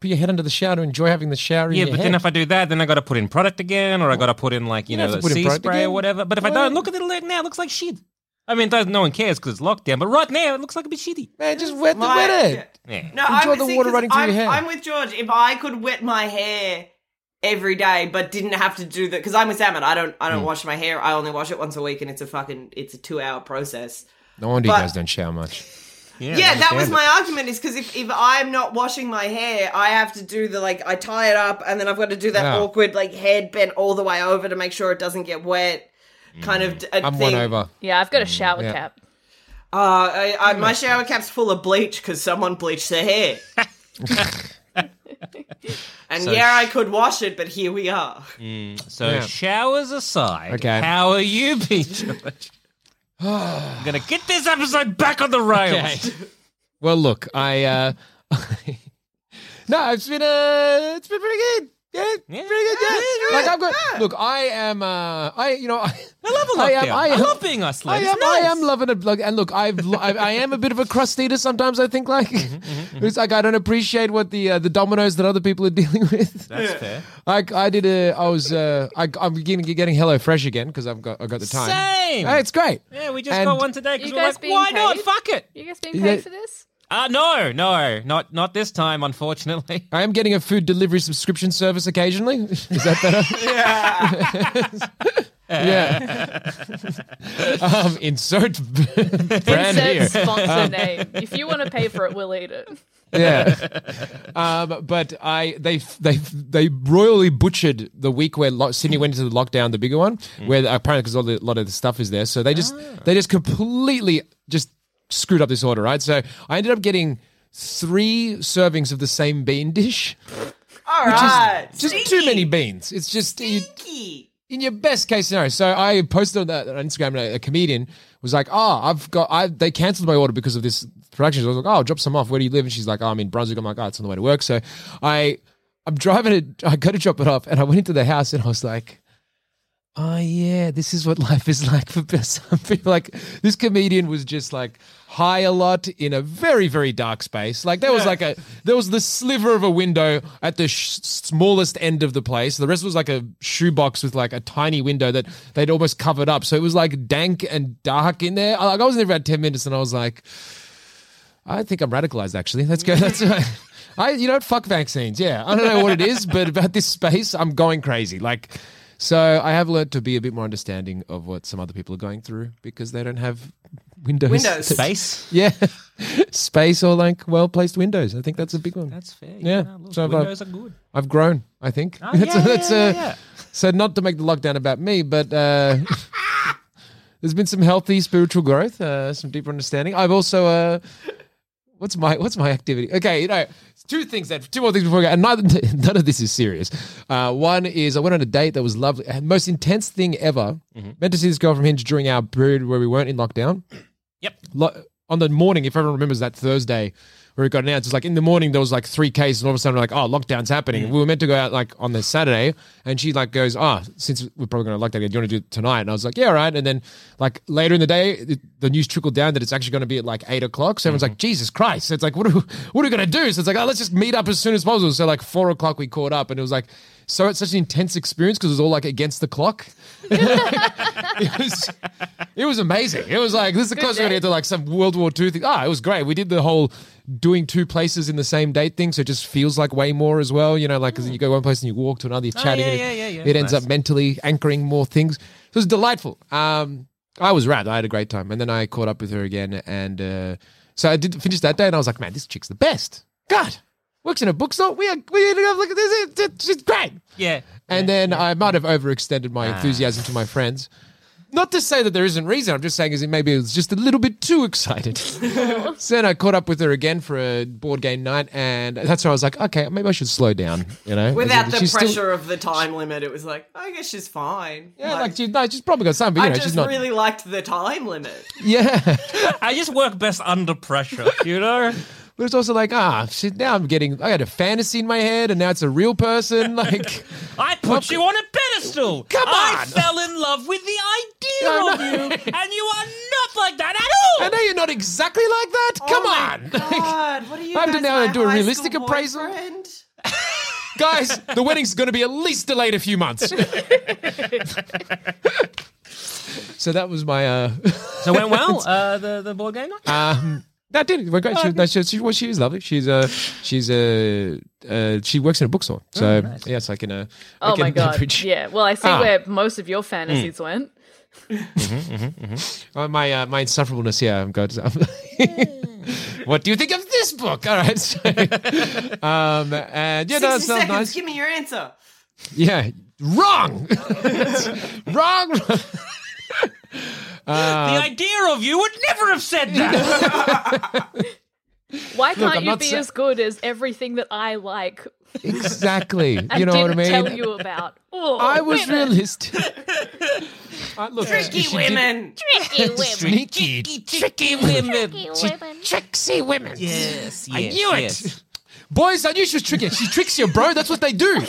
put your head under the shower to enjoy having the shower. Yeah, in your but head. then if I do that, then I got to put in product again, or I got to put in like you, You know the to put in sea product spray or whatever. But if I don't look at it like now, it looks like shit. I mean, no one cares because it's lockdown. But right now, it looks like a bit shitty. man, just wet the My- wet it. Yeah. No, Enjoy I'm, the see, water 'cause running through I'm, your hair. I'm with George. If I could wet my hair every day, but didn't have to do that, because I'm with Salmon. I don't. I don't hmm. wash my hair. I only wash it once a week, and it's a fucking. It's a two hour process. No wonder But- you guys don't shower much. Yeah, Yeah, that was understand my argument. Is because if, if I'm not washing my hair, I have to do the like I tie it up, and then I've got to do that Yeah. awkward like head bent all the way over to make sure it doesn't get wet. Kind of. Mm. d- a I'm thing. one over. Yeah, I've got a mm. shower yeah. cap. Uh, I, I, my shower cap's full of bleach because someone bleached their hair. <laughs> and yeah, I could wash it, but here we are. Mm. So Yeah. showers aside, Okay. how are you, been, George? <laughs> I'm gonna get this episode back on the rails. Well, look, I uh <laughs> No, it's been uh it's been pretty good. Yeah, Yeah. pretty good. Yeah. Yeah, Like I've got look, I am uh I you know I, I love a I lockdown. am- I, I am- love being I am It's I am loving it like and look I've I, I am a bit of a crust eater sometimes I think like <laughs> Mm-hmm, it's like I don't appreciate what the uh, the dominoes that other people are <laughs> dealing with. That's fair. I, I did a I was uh I I'm beginning getting Hello Fresh again because I've got I got the time. Same. Hey, it's great. Yeah, we just And- got one today because You we're guys like, being why not? Fuck it. You guys being Yeah. paid for this? Uh, no, no, not not this time, unfortunately. <laughs> I am getting a food delivery subscription service occasionally. <laughs> Is that better? Yeah. <laughs> um, insert brand here. Insert sponsor name. If you want to pay for it, we'll eat it. Yeah. Um, but I they they they royally butchered the week where lo- Sydney went into the lockdown, the bigger one, where apparently because a lot of the stuff is there, so they just they just completely just screwed up this order, right? So I ended up getting three servings of the same bean dish, All which right, is just too many beans. It's just you, Stinky. in your best case scenario. So I posted on that on Instagram, and a, a comedian was like, "Oh, I've got, I they cancelled my order because of this production." So I was like, "Oh, I'll drop some off. Where do you live?" And she's like, "Oh, I'm in Brunswick." I'm like, "Oh, it's on the way to work." So I, I'm driving it. I go to drop it off, and I went into the house, and I was like. Oh yeah, this is what <laughs> life is like for some people. <laughs> Like this comedian was just like high a lot in a very very dark space. Like there was like a there was the sliver of a window at the sh- smallest end of the place. The rest was like a shoebox with like a tiny window that they'd almost covered up. So it was like dank and dark in there. Like I was in there about ten minutes, and I was like, I think I'm radicalized. Actually, let's go. <laughs> That's. right. I, you know, fuck vaccines. Yeah, I don't know what it is, but about this space, I'm going crazy. Like, So I have learned to be a bit more understanding of what some other people are going through because they don't have windows. Windows. <laughs> Space. Yeah. Space or like well placed windows. I think that's a big one. That's fair. Yeah. no, look, So I've, uh, windows are good. I've grown, I think. Oh, yeah, <laughs> that's, yeah, uh, yeah, yeah. So not to make the lockdown about me, but uh, <laughs> there's been some healthy spiritual growth, uh, some deeper understanding. I've also uh, what's my what's my activity? Okay, you know, two things that two more things before we go. And neither, <laughs> none of this is serious. Uh, one is I went on a date that was lovely, most intense thing ever. Mm-hmm. Meant to see this girl from Hinge during our period where we weren't in lockdown. Yep. Lo- on the morning, if everyone remembers that Thursday where it got announced, it's like in the morning there was like three cases, and all of a sudden we're like, oh, lockdown's happening. Mm. We were meant to go out like on the Saturday, and she like goes, oh, since we're probably going to lockdown, do you want to do it tonight? And I was like, yeah, all right. And then like later in the day, it, the news trickled down that it's actually going to be at like eight o'clock. So everyone's Mm-hmm. like, Jesus Christ! So it's like, what are we, what are we going to do? So it's like, oh, let's just meet up as soon as possible. So like four o'clock we caught up, and it was like. So it's such an intense experience because it was all like against the clock. <laughs> it was it was amazing. It was like this is the closest we're gonna get to like some World War II thing. Ah, it was great. We did the whole doing two places in the same date thing, so it just feels like way more as well. You know, like 'cause you go one place and you walk to another, you're chatting. Oh, yeah, and yeah, it, yeah, yeah. It ends Nice. up mentally anchoring more things. So it was delightful. Um, I was rad. I had a great time, and then I caught up with her again, and uh, so I did finish that day, and I was like, man, this chick's the best. God, works in a bookstore. We are, we look at this. It- it- She's great. Yeah. And then I might have overextended my ah. enthusiasm to my friends. Not to say that there isn't reason. I'm just saying is it maybe it was just a little bit too excited. <laughs> so then I caught up with her again for a board game night, and that's where I was like, okay, maybe I should slow down. You know, Without As the pressure Still, of the time limit, it was like, I guess she's fine. yeah, like, she, no, she's probably got some, but you I know, just she's not. really liked the time limit. Yeah, I just work best under pressure, you know? But it's also like, ah, shit. Now I'm getting. I had a fantasy in my head, and now it's a real person. <laughs> Like, I put you on a pedestal. Come on. I fell in love with the idea I of know. you, <laughs> and you are not like that at all. I all. know you're not exactly like that. Come oh on, <laughs> My God, what are you I have to now do a realistic appraisal. guys. The wedding's going to be at least delayed a few months. so that was my. uh So it went well. Uh, the the board game night. Um, that did. It went great. She, no, she, she, well, she is lovely. She's a she's a uh, she works in a bookstore. So yeah, it's like in a. Oh like my god. average- Yeah. Well, I see Ah. where most of your fantasies Hmm. went. Uh, my uh, my insufferableness here. I'm going <laughs> to. what do you think of this book? All right. So, <laughs> um, and yeah, no, 60 it sounds seconds, nice. give me your answer. Yeah, wrong, <laughs> wrong. Uh, the idea of you would never have said <laughs> that. Why can't I'm you not be sa- as good as everything that I like exactly. <laughs> You know didn't what I mean? tell you about? <laughs> Oh, I was women. realistic. Uh, look, Tricky she did- women. Tricky women. Sneaky, tricky women. She- tricksy women. yes, yes, I knew it. yes. Boys, I knew she was tricky. She tricks you, bro. That's what they do.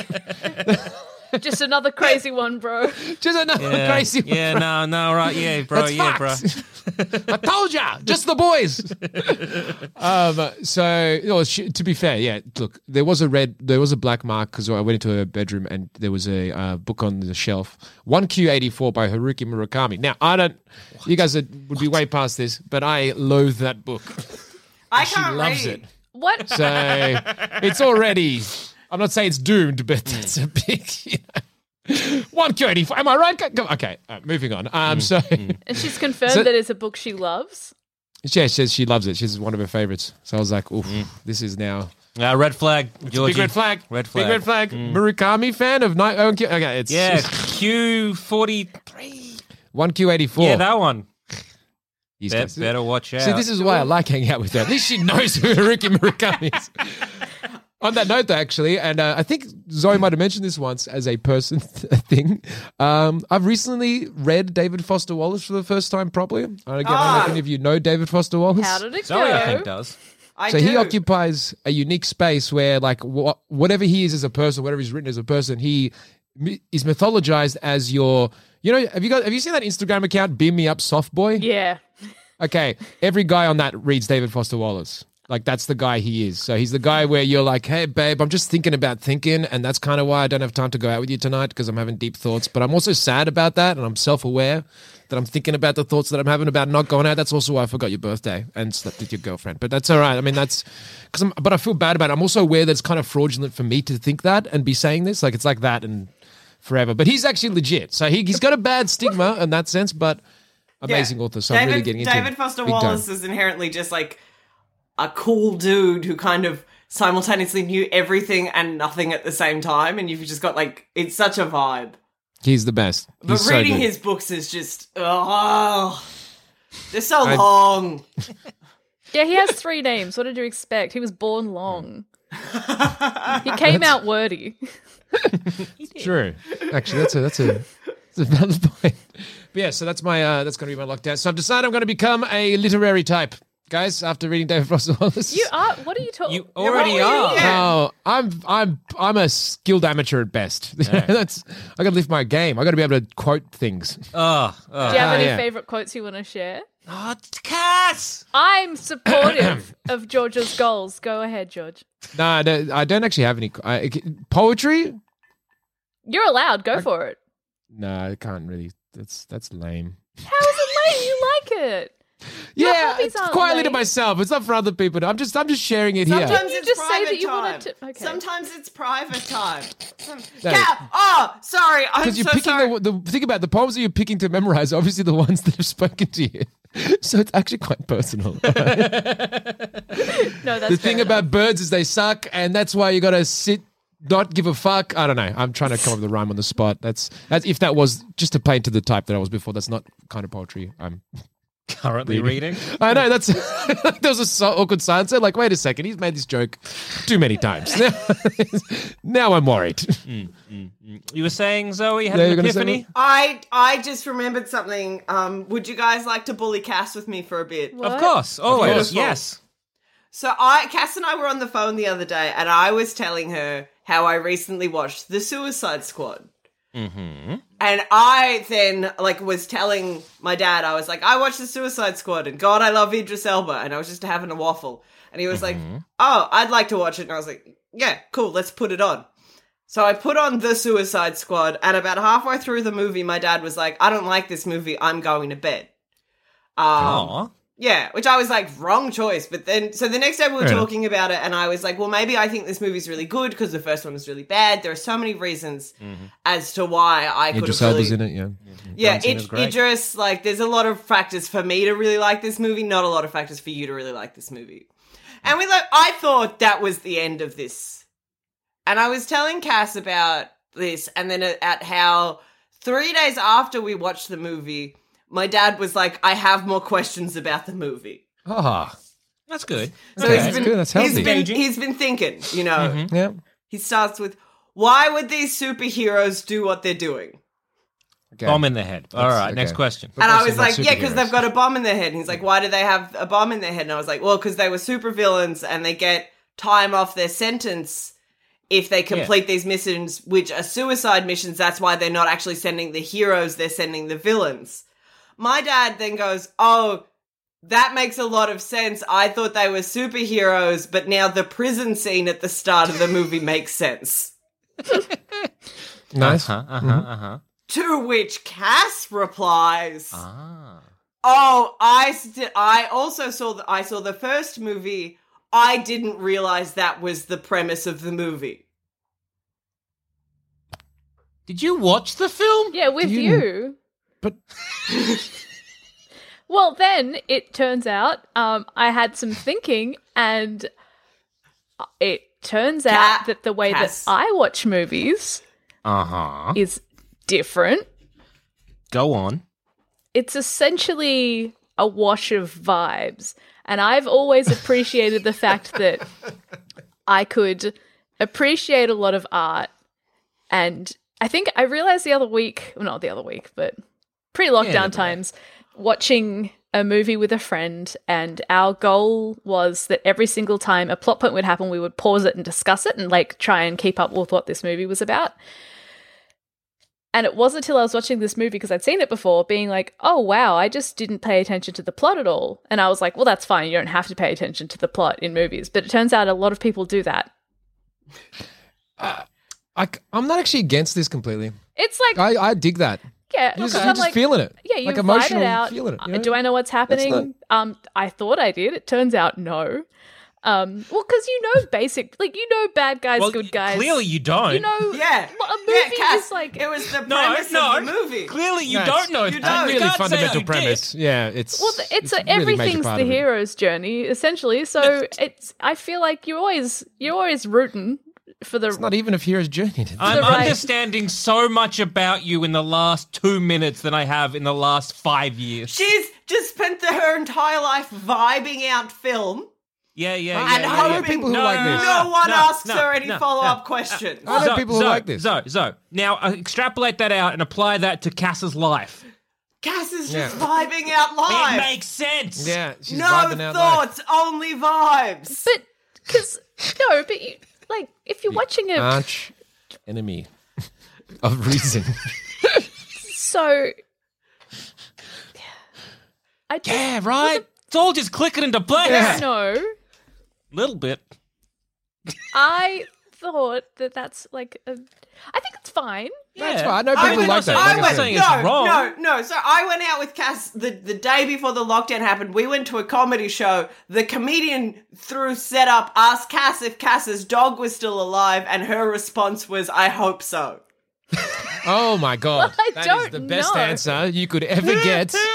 Just another crazy one, bro. Just another Yeah, crazy. one, yeah, bro. no, no, right, yeah, bro, That's yeah, bro. I told ya, just the boys. um, so, you know, to be fair, yeah. Look, there was a red, there was a black mark because I went into her bedroom and there was a uh, book on the shelf, one Q eighty four by Haruki Murakami. Now, I don't. You guys are, would be way past this, but I loathe that book. I She can't loves read. it. What? So it's already. I'm not saying it's doomed, but it's a big. <laughs> You know, one Q eighty four. Am I right? Go- go- Okay, uh, moving on. Um, so. <laughs> And she's confirmed So- that it's a book she loves. Yeah, she says she loves it. She's one of her favorites. So I was like, oof, this is now Uh, red flag, Georgie. big red flag. Red flag. Big red flag. Murakami fan of night. Okay, okay, it's Yeah, Q forty three. one Q eighty four. Yeah, that one. These Bet, better watch out. See, this is why I like hanging out with her. At least she knows who Haruki Murakami is. <laughs> On that note, though, actually, and uh, I think Zoe might have mentioned this once as a person <laughs> thing. Um, I've recently read David Foster Wallace for the first time properly. And again, I don't know Ah. if any of you know David Foster Wallace. How did it Zoe, I think, does. I so do. he occupies a unique space where, like, wha- whatever he is as a person, whatever he's written as a person, he mi- is mythologized as your. You know, have you got have you seen that Instagram account, Beam Me Up Soft Boy? Yeah. Okay, every guy on that reads David Foster Wallace. Like that's the guy he is. So he's the guy where you're like, "Hey, babe, I'm just thinking about thinking, and that's kind of why I don't have time to go out with you tonight because I'm having deep thoughts. But I'm also sad about that, and I'm self-aware that I'm thinking about the thoughts that I'm having about not going out. That's also why I forgot your birthday and slept with your girlfriend. But that's all right. I mean, that's because I'm. But I feel bad about it. I'm also aware that it's kind of fraudulent for me to think that and be saying this. Like it's like that and forever. But he's actually legit. So he, he's got a bad stigma in that sense, but amazing Yeah. author. So I'm really getting into David. Foster Big time. Wallace is inherently just like a cool dude who kind of simultaneously knew everything and nothing at the same time, and you've just got like it's such a vibe. He's the best. But He's so reading good. his books is just oh, they're so I- long. <laughs> Yeah, he has three names. What did you expect? He was born long. he <laughs> came out wordy. <laughs> True. Actually, that's a that's a that's a valid point. But yeah, so that's my uh, that's going to be my lockdown. So I've decided I'm going to become a literary type, guys. After reading David Foster Wallace, You are. What are you talking? You already you- are. yeah. Oh, I'm I'm I'm a skilled amateur at best. <laughs> that's I got to lift my game. I got to be able to quote things. <laughs> Oh, oh. Do you have Ah, any yeah. favorite quotes you want to share? oh Cass! I'm supportive <coughs> of George's goals. Go ahead, George. No, I don't, I don't actually have any I, poetry. You're allowed. Go for it. No, I can't really. That's that's lame. How is it lame? You like it? Your yeah, hobbies it's aren't quietly to lame. myself. It's not for other people. to- I'm just I'm just sharing it here. Sometimes you it's just say private that you time. wanted to- okay. Sometimes it's private time. Some- No. Cat- oh, sorry. I'm Because you're so picking sorry. the, the think about it, the poems that you're picking to memorize. are Obviously, the ones <laughs> that have spoken to you. So it's actually quite personal. <laughs> <laughs> No, that's the thing enough. about birds is they suck, and that's why you got to sit, not give a fuck. I don't know. I'm trying to come up with a rhyme on the spot. That's that's if that was just to play into the type that I was before. That's not kind of poetry. I'm. Currently reading. I know that's <laughs> there was a so awkward silence. there, Like, wait a second, he's made this joke too many times. Now, <laughs> now I'm worried. Mm, mm, mm. You were saying Zoe had Yeah, an you're gonna say epiphany? I I just remembered something. Um, would you guys like to bully Cass with me for a bit? What? Of course, always. course. Yes. So I, Cass and I were on the phone the other day, and I was telling her how I recently watched The Suicide Squad. Mm-hmm. And I then like was telling my dad, I was like, I watched The Suicide Squad, and God, I love Idris Elba, and I was just having a waffle, and he was like, Oh, I'd like to watch it, and I was like, Yeah, cool, let's put it on. So I put on The Suicide Squad, and about halfway through the movie, my dad was like, I don't like this movie, I'm going to bed. Um, Aw. Yeah, which I was like, wrong choice. But then, so the next day we were talking about it, and I was like, well, maybe I think this movie's really good because the first one was really bad. There are so many reasons mm-hmm. as to why I could Idris have Elba's really. in it, yeah. Mm-hmm. Yeah, John Cena's Id- Idris, like, there's a lot of factors for me to really like this movie, not a lot of factors for you to really like this movie. And we like, I thought that was the end of this. And I was telling Cass about this, and then at how three days after we watched the movie, my dad was like, I have more questions about the movie. Ah, That's good. So Okay, he's that's been, good, that's he's healthy. been Engaging. he's been thinking, you know. yeah. He starts with, why would these superheroes do what they're doing? Okay. Bomb in the head. All That's- right, next question. But And I was like, yeah, because they've got a bomb in their head. And he's like, why do they have a bomb in their head? And I was like, well, because they were supervillains and they get time off their sentence if they complete these missions, which are suicide missions. That's why they're not actually sending the heroes, they're sending the villains. My dad then goes, oh, that makes a lot of sense. I thought they were superheroes, but now the prison scene at the start of the movie makes sense. Nice. Uh huh. Uh huh. Uh huh. To which Cass replies, Ah. "Oh, I st- I also saw the I saw the first movie. I didn't realize that was the premise of the movie." Did you watch the film? Yeah, with you- you. But <laughs> Well, then it turns out um, I had some thinking, and it turns out that the way Cass. that I watch movies Uh huh. is different. Go on. It's essentially a wash of vibes. And I've always appreciated the fact <laughs> that I could appreciate a lot of art. And I think I realized the other week, well, not the other week, but pre lockdown never times, watching a movie with a friend. And our goal was that every single time a plot point would happen, we would pause it and discuss it and like try and keep up with what this movie was about. And it wasn't until I was watching this movie because I'd seen it before, being like, oh, wow, I just didn't pay attention to the plot at all. And I was like, well, that's fine. You don't have to pay attention to the plot in movies. But it turns out a lot of people do that. Uh, I, am not actually against this completely. It's like, I, I dig that. Yeah, You're just, you're just like, feeling it. yeah, you like vibe emotional it out. feeling it. Uh, you know? Do I know what's happening? not- Um, I thought I did. It turns out no. Um, well, because you know basic, like you know bad guys, Well, good guys. Clearly, you don't. you know, Yeah. a movie yeah, Cass, is like it was the premise no. of the movie. Clearly, you No, don't know. you that. don't. Really can't fundamental premise. did. Yeah, it's Well, th- it's, a a, really everything's the hero's journey, essentially. So it's. I feel like you're always you're always rooting for the. It's not even a hero's journey. To I'm the right- understanding so much about you in the last two minutes than I have in the last five years. She's just spent the, her entire life vibing out film. Yeah, yeah, yeah. And yeah, I yeah. people who No, like no, this. no one no, asks no, her any no, follow up no. questions. I know people who Zo, like this. Zo, Zo. Now uh, extrapolate that out and apply that to Cass's life. Cass is Yeah. just vibing out life, It makes sense. Yeah, she's no vibing out loud. thoughts, only vibes. but because no, but you like if you're watching a Arch enemy of reason. <laughs> so. I just, Yeah, right. It's all just clicking into place. Yeah. No, Little bit. I thought that that's like a. I think it's fine. That's Yeah. fine. I know I people went, like that. I Like went, saying no, it's wrong. no, no. So I went out with Cass the, the day before the lockdown happened. We went to a comedy show. The comedian through setup asked Cass if Cass's dog was still alive, and her response was, "I hope so." Oh my god, <laughs> I That is don't the best know. answer you could ever get. <laughs>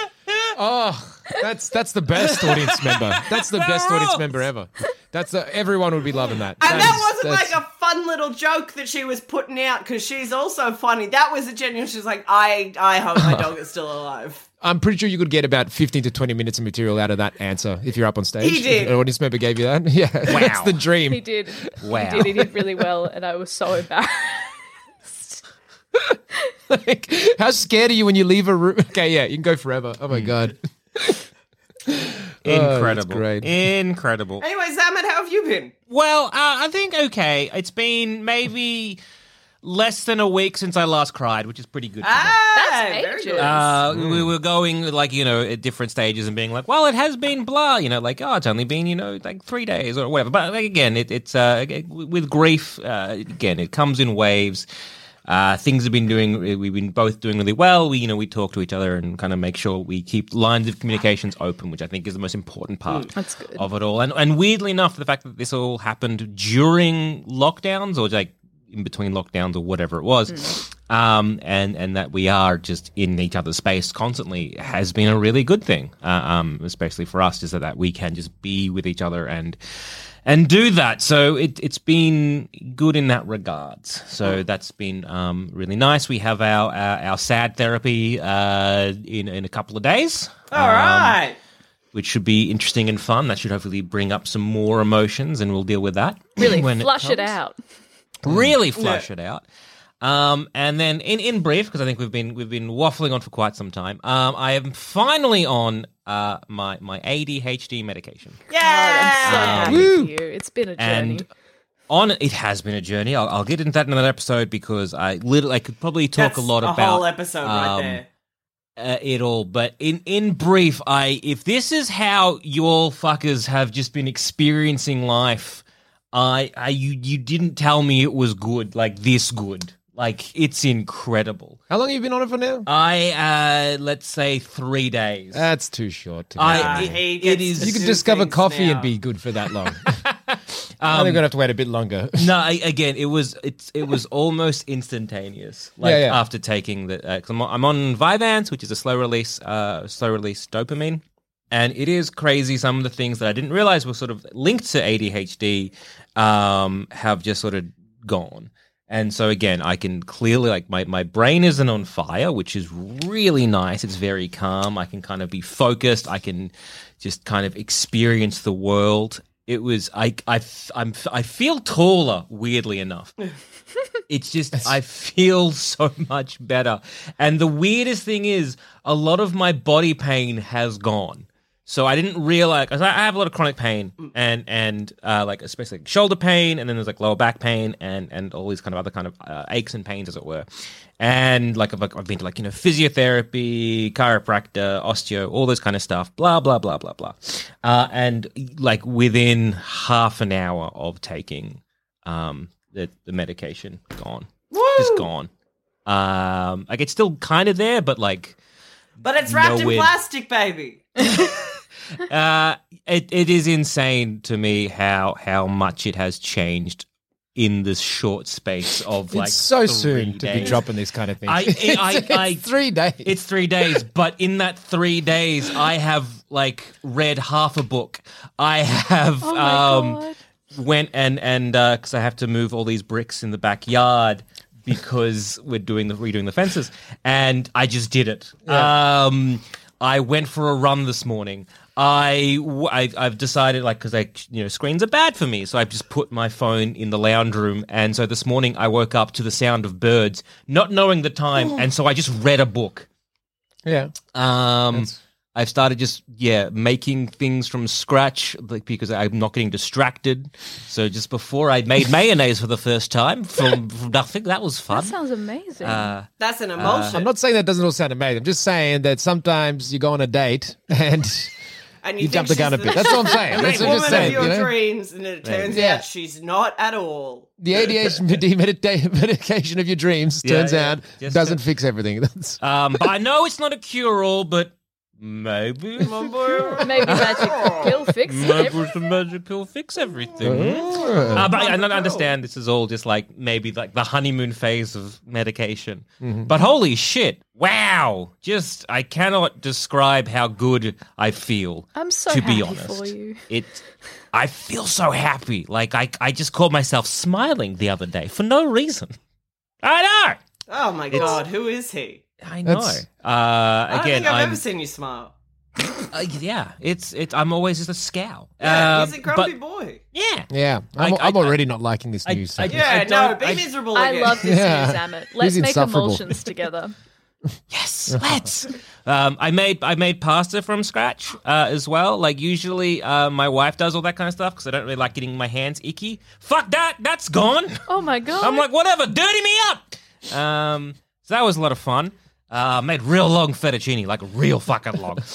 Oh, that's that's the best audience member. That's the best audience member ever. That's uh, everyone would be loving that. And that, is- wasn't that's- like a fun little joke that she was putting out because she's also funny. That was a genuine. She's like, "I, I hope my dog is still alive." <laughs> I'm pretty sure you could get about 15 to 20 minutes of material out of that answer if you're up on stage. He did. An audience member gave you that. <laughs> Yeah, Wow. that's the dream. He did. Wow. He did. He did really well, and I was so <laughs> embarrassed. Like, how scared are you when you leave a room? Okay, yeah, you can go forever. Oh my god. Incredible. great. Incredible. Anyway, Zammit, how have you been? Well, uh, I think okay. It's been maybe less than a week since I last cried, which is pretty good. Ah, That's very ages. good. Uh, Mm. We were going like you know at different stages and being like, well, it has been blah, you know, like oh, it's only been you know like three days or whatever. But like, again, it, it's uh, with grief. Uh, again, it comes in waves. Uh, things have been doing. We've been both doing really well. We, you know, we talk to each other and kind of make sure we keep lines of communications open, which I think is the most important part good. of it all. And and weirdly enough, the fact that this all happened during lockdowns or like in between lockdowns or whatever it was, um, and and that we are just in each other's space constantly has been a really good thing. Uh, um, especially for us, is that, that we can just be with each other and and do that. So it, it's been good in that regards. So that's been um, really nice. We have our our, our sad therapy uh, in in a couple of days. All right. Which should be interesting and fun. That should hopefully bring up some more emotions, and we'll deal with that. Really when flush it, comes. out. Really flush it out. Um, and then in, in brief, because I think we've been we've been waffling on for quite some time. Um, I am finally on uh, my my ADHD medication. Yeah. I'm so Um, happy for you. It's been a journey. And on it has been a journey. I'll, I'll get into that in another episode because I literally I could probably talk That's a lot a about whole episode right um, there. uh, it all. But in in brief, I if this is how you all fuckers have just been experiencing life, I I you you didn't tell me it was good like this good. Like it's incredible. How long have you been on it for now? I uh let's say three days. That's too short. To I- be honest. it- he it gets is- you could discover coffee now. and be good for that long. <laughs> I think I'm gonna have to wait a bit longer. no, I, again, it was it's it was almost instantaneous. Like Yeah, yeah. after taking the, uh, 'cause I'm, on- I'm on Vyvanse, which is a slow release, uh, slow release dopamine, and it is crazy. Some of the things that I didn't realize were sort of linked to ADHD um, have just sort of gone. And so again, I can clearly like my, my brain isn't on fire, which is really nice. It's very calm. I can kind of be focused. I can just kind of experience the world. It was I I I'm I feel taller weirdly enough. <laughs> It's just I feel so much better. And the weirdest thing is a lot of my body pain has gone. So I didn't realize 'cause I have a lot of chronic pain and and uh, like especially like shoulder pain and then there's like lower back pain and and all these kind of other kind of uh, aches and pains as it were. And like I've, I've been to like you know physiotherapy, chiropractor, osteo, all this kind of stuff. Blah blah blah blah blah. Uh, and like within half an hour of taking um, the the medication, gone, just gone. Um, like it's still kind of there, but like But it's wrapped in plastic, baby. <laughs> uh, it it is insane to me how how much it has changed in this short space of like it's so three soon to be dropping this kind of thing. <laughs> I- It's- I- it's I- three days. It's three days, but in that three days, I have like read half a book. I have Oh my um, God. went and and because I have to move all these bricks in the backyard because we're doing the redoing the fences, and I just did it. Um, I went for a run this morning. I, w- I have decided like because I you know screens are bad for me, so I've just put my phone in the lounge room, and so this morning I woke up to the sound of birds, not knowing the time, and so I just read a book. yeah. Um, I've started just yeah making things from scratch, like because I'm not getting distracted. So just before I made <laughs> mayonnaise for the first time from, from nothing, that was fun. That sounds amazing. uh, That's an emotion. I'm not saying that doesn't all sound amazing. I'm just saying that sometimes you go on a date <laughs> and and you think jump the gun a bit. That's all I'm saying. That's what I'm <laughs> woman just saying. of your You know? dreams, and it turns Yeah. out she's not at all. The ADHD <laughs> <laughs> medita- medication of your dreams Yeah, turns yeah. out Just doesn't to- fix everything. Um, but I know it's not a cure all, but maybe <laughs> my boy. Maybe magic <laughs> pill fix Maybe it. the magic pill fix everything. Uh, but I, I understand this is all just like maybe like the honeymoon phase of medication. But holy shit! Wow! Just I cannot describe how good I feel. I'm so to be happy honest, for you. it. I feel so happy. Like I, I just caught myself smiling the other day for no reason. I know. Oh my god, who is he? I know. That's- Uh, I don't again, think I've I'm, ever seen you smile. uh, yeah. It's it's. I'm always just a scowl. Yeah, Uh, he's a grumpy but- boy. Yeah. yeah, I'm, I- I'm I- already not liking this I- news. I- stuff. Yeah, no, don't- be I- miserable I again. love this Yeah. news, <laughs> Amit. Let's He's make insufferable. emulsions together. <laughs> Yes, let's. um, I made I made pasta from scratch uh, as well. Like usually, uh, my wife does all that kind of stuff because I don't really like getting my hands icky. Fuck that, that's gone. Oh my god. I'm like, whatever, dirty me up. Um, so that was a lot of fun. Uh, made real long fettuccine, like real fucking long. <laughs>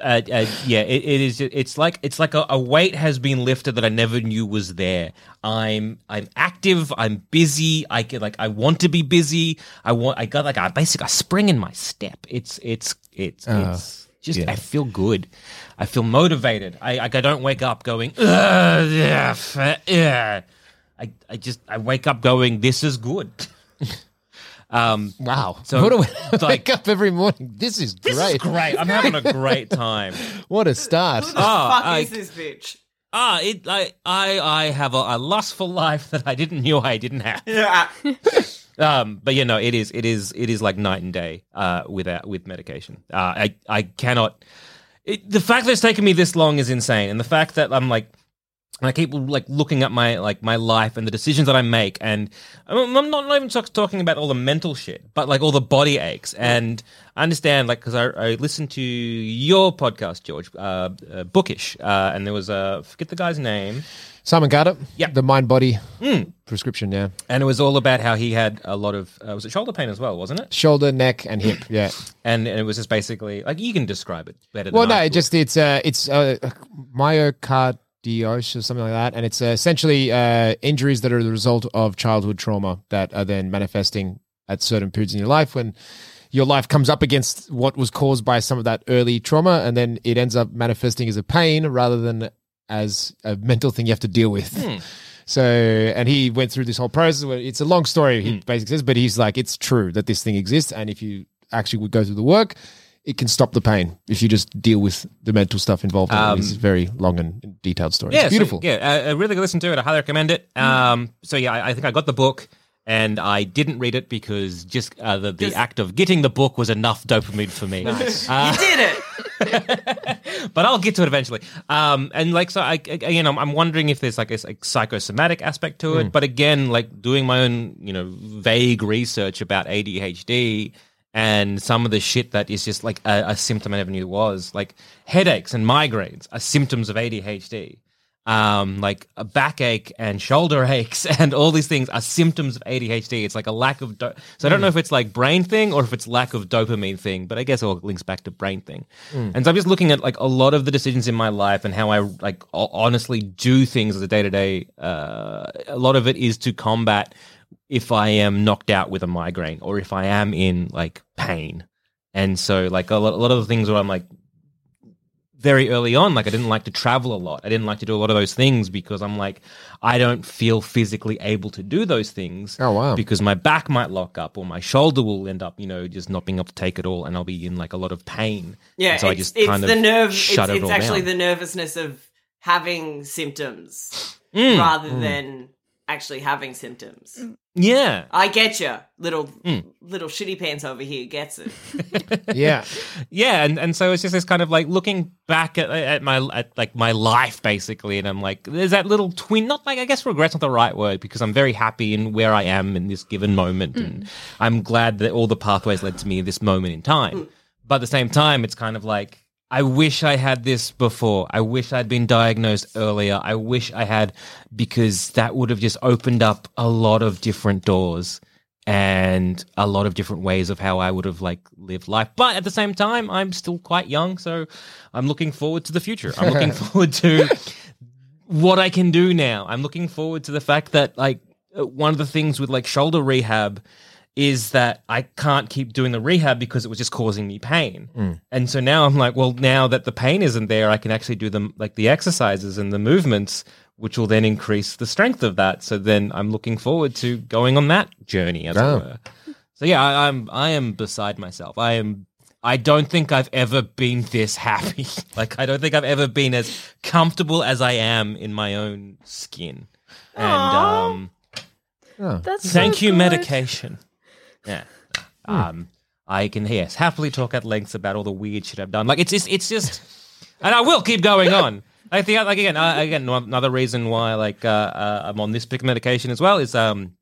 Uh, uh, yeah, it, it is. It's like it's like a, a weight has been lifted that I never knew was there. I'm I'm active. I'm busy. I get like I want to be busy. I want. I got like a basic a spring in my step. It's it's it's it's just. yeah. I feel good. I feel motivated. I like I don't wake up going yeah yeah. I I just I wake up going this is good. <laughs> um, wow. So, what do we like- wake up every morning? This is this great. is great. I'm having a great time. <laughs> What a start. Who the Oh, fuck I- is this bitch? Ah, it I I I have a, a lustful life that I didn't knew I didn't have. Yeah. <laughs> Um, but you know, it is it is it is like night and day uh, without with medication. Uh, I I cannot. It, the fact that it's taken me this long is insane, and the fact that I'm like. I keep like looking at my like my life and the decisions that I make, and I'm I'm not, not even talk, talking about all the mental shit, but like all the body aches. And I understand, like, because I, I listened to your podcast, George, uh, uh, Bookish, uh, and there was a forget the guy's name, Simon Carter. Yeah. The mind body Hmm. prescription. Yeah. and it was all about how he had a lot of uh, was it shoulder pain as well, wasn't it? Shoulder, neck, and hip. <clears throat> Yeah. and, and it was just basically like you can describe it better. Well, than no, it just it's uh, it's uh, myocardiosis or something like that, and it's uh, essentially uh, injuries that are the result of childhood trauma that are then manifesting at certain periods in your life when your life comes up against what was caused by some of that early trauma, and then it ends up manifesting as a pain rather than as a mental thing you have to deal with. Hmm. So, and he went through this whole process. Where it's a long story, Hmm. he basically says, but he's like, it's true that this thing exists, and if you actually would go through the work, it can stop the pain if you just deal with the mental stuff involved. in it. It's a very long and detailed story. Um, yeah, it's beautiful. So, yeah, uh, uh, really good listen to it. I highly recommend it. Um, so yeah, I, I think I got the book. And I didn't read it because just uh, the, the act of getting the book was enough dopamine for me. <laughs> you did it. <laughs> but I'll get to it eventually. Um, and like, so I, again, I'm, I'm wondering if there's like a like, psychosomatic aspect to it. But again, like doing my own, you know, vague research about ADHD and some of the shit that is just like a, a symptom I never knew was like headaches and migraines are symptoms of ADHD. Um, like a backache and shoulder <laughs> aches and all these things are symptoms of ADHD. It's like a lack of, do- so I don't hmm. know if it's like brain thing or if it's lack of dopamine thing, but I guess it all links back to brain thing. Hmm. And so I'm just looking at like a lot of the decisions in my life and how I like ho- honestly do things as a day to day. A lot of it is to combat if I am knocked out with a migraine or if I am in like pain. And so like a lot, a lot of the things where I'm like very early on. Like I didn't like to travel a lot. I didn't like to do a lot of those things because I'm like, I don't feel physically able to do those things. Oh, wow. Because my back might lock up or my shoulder will end up, you know, just not being able to take it all, and I'll be in like a lot of pain. Yeah, And so I it's, just it's kind the of nerve. It's, shut it it's all actually down. the nervousness of having symptoms Mm. rather than actually having symptoms. Mm. yeah. I get you, little Mm. little shitty pants over here gets it. <laughs> Yeah. yeah and, and so it's just this kind of like looking back at, at my at like my life basically and i'm like there's that little twin not like i guess regret's not the right word because i'm very happy in where i am in this given moment and mm. i'm glad that all the pathways led to me in this moment in time mm. but at the same time it's kind of like I wish I had this before. I wish I'd been diagnosed earlier. I wish I had because that would have just opened up a lot of different doors and a lot of different ways of how I would have like lived life. But at the same time, I'm still quite young, so I'm looking forward to the future. I'm looking <laughs> forward to what I can do now. I'm looking forward to the fact that like uh, one of the things with like shoulder rehab is that I can't keep doing the rehab because it was just causing me pain. And so now I'm like, well, now that the pain isn't there, I can actually do them like the exercises and the movements, which will then increase the strength of that. So then I'm looking forward to going on that journey as Oh. it were. So yeah, I, I'm I am beside myself. I am. I don't think I've ever been this happy. <laughs> like I don't think I've ever been as comfortable as I am in my own skin. And um, That's thank so you, good. medication. Yeah. Um, I can yes happily talk at lengths about all the weird shit I've done. Like it's just it's just, and I will keep going on. I think like again uh, again another reason why like uh, uh, I'm on this particular medication as well is um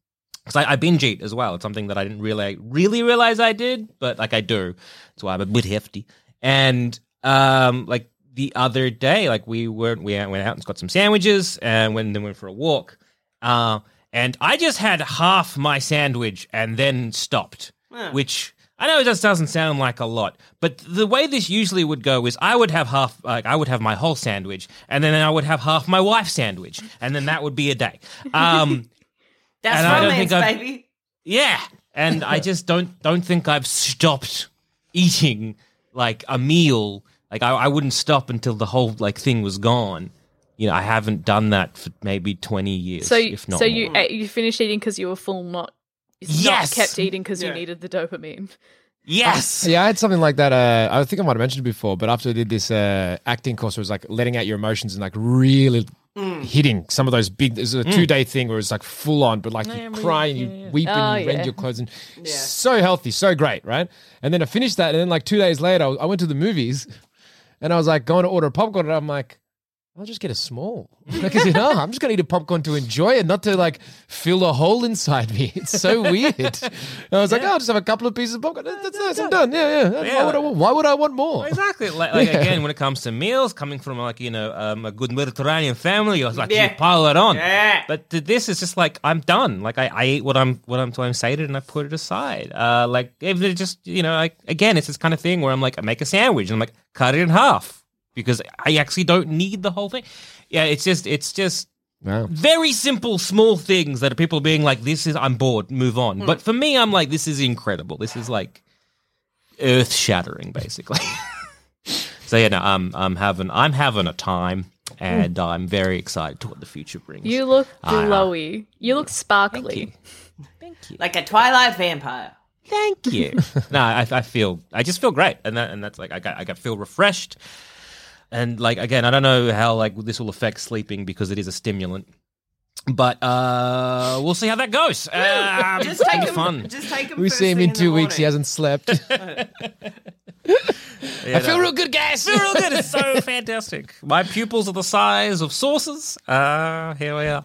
because I, I binge eat as well. It's something that I didn't really really realize I did, but like I do. That's why I'm a bit hefty. And um like the other day, like we were we went out and got some sandwiches and went then went for a walk. Uh, and I just had half my sandwich and then stopped, which I know it just doesn't sound like a lot, but the way this usually would go is I would have half, like I would have my whole sandwich, and then I would have half my wife's sandwich, and then that would be a day. Um, <laughs> That's And I don't romance, baby. yeah, and I <laughs> just don't don't think I've stopped eating like a meal. Like I, I wouldn't stop until the whole like thing was gone. You know, I haven't done that for maybe twenty years, So, if not so more. you ate, you finished eating because you were full, not Yes! not kept eating because Yeah. you needed the dopamine. yes, <laughs> Yeah, I had something like that. Uh, I think I might have mentioned it before, but after I did this uh, acting course, it was like letting out your emotions and like really hitting some of those big. There's a two day thing where it's like full on, but like you cry and you weep Oh, and you rend your clothes and <laughs> so healthy, so great, right? And then I finished that, and then like two days later, I I went to the movies, and I was like going to order a popcorn, and I'm like. I'll just get a small <laughs> because you know I'm just gonna eat a popcorn to enjoy it, not to like fill a hole inside me. <laughs> It's so weird. And I was like, oh, I'll just have a couple of pieces of popcorn. That's nice. I'm done. Yeah, yeah. Why, would I, want- why would I want more? Exactly. Like, <laughs> like again, when it comes to meals, coming from like you know um, a good Mediterranean family, it's like Yeah. you pile it on. Yeah. But th- this is just like I'm done. Like I, I eat what I'm what I'm, what I'm sated and I put it aside. Uh, like if it just you know like again, it's this kind of thing where I'm like I make a sandwich and I'm like cut it in half because I actually don't need the whole thing. Yeah, it's just it's just Wow. very simple, small things that are people being like, "This is I'm bored, move on." But for me, I'm like, "This is incredible. This is like earth shattering, basically." <laughs> so yeah, no, I'm I'm having I'm having a time, and I'm very excited to what the future brings. You look Ah, glowy. You look sparkly. Thank you. Thank you. Like a Twilight vampire. Thank you. <laughs> no, I, I feel I just feel great, and that and that's like I got I got feel refreshed, and like again, I don't know how like this will affect sleeping because it is a stimulant, but uh we'll see how that goes. Um, Just take be him. fun. Just take him. We see him in the two weeks. He hasn't slept. <laughs> Yeah, I feel real good, guys. I feel real good. It's so <laughs> fantastic. My pupils are the size of saucers. Uh, here we are.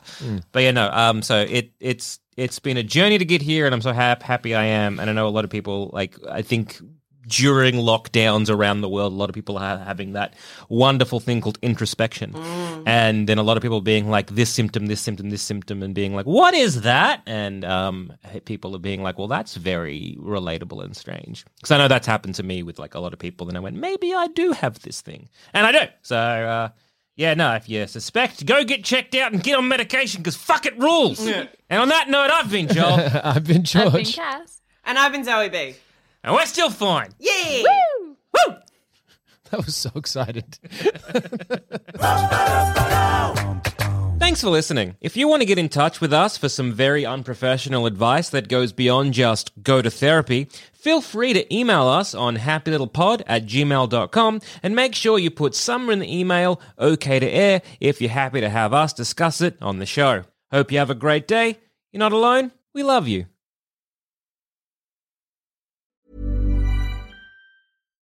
But yeah, no. Um, so it it's it's been a journey to get here, and I'm so hap- happy I am. And I know a lot of people like I think during lockdowns around the world, a lot of people are having that wonderful thing called introspection, and then a lot of people being like this symptom, this symptom, this symptom, and being like, what is that? And um, people are being like, well, that's very relatable and strange because I know that's happened to me with like a lot of people, and I went, maybe I do have this thing, and I do. So. Uh, yeah, no, if you suspect, go get checked out and get on medication because fuck it rules. And on that note, I've been Joel, <laughs> I've been George. I've been Cass. And I've been Zoe B. and we're still fine. Yeah. Woo! That was so excited. Thanks for listening. If you want to get in touch with us for some very unprofessional advice that goes beyond just go to therapy, feel free to email us on happylittlepod at gmail.com and make sure you put somewhere in the email okay to air if you're happy to have us discuss it on the show. Hope you have a great day. You're not alone. We love you.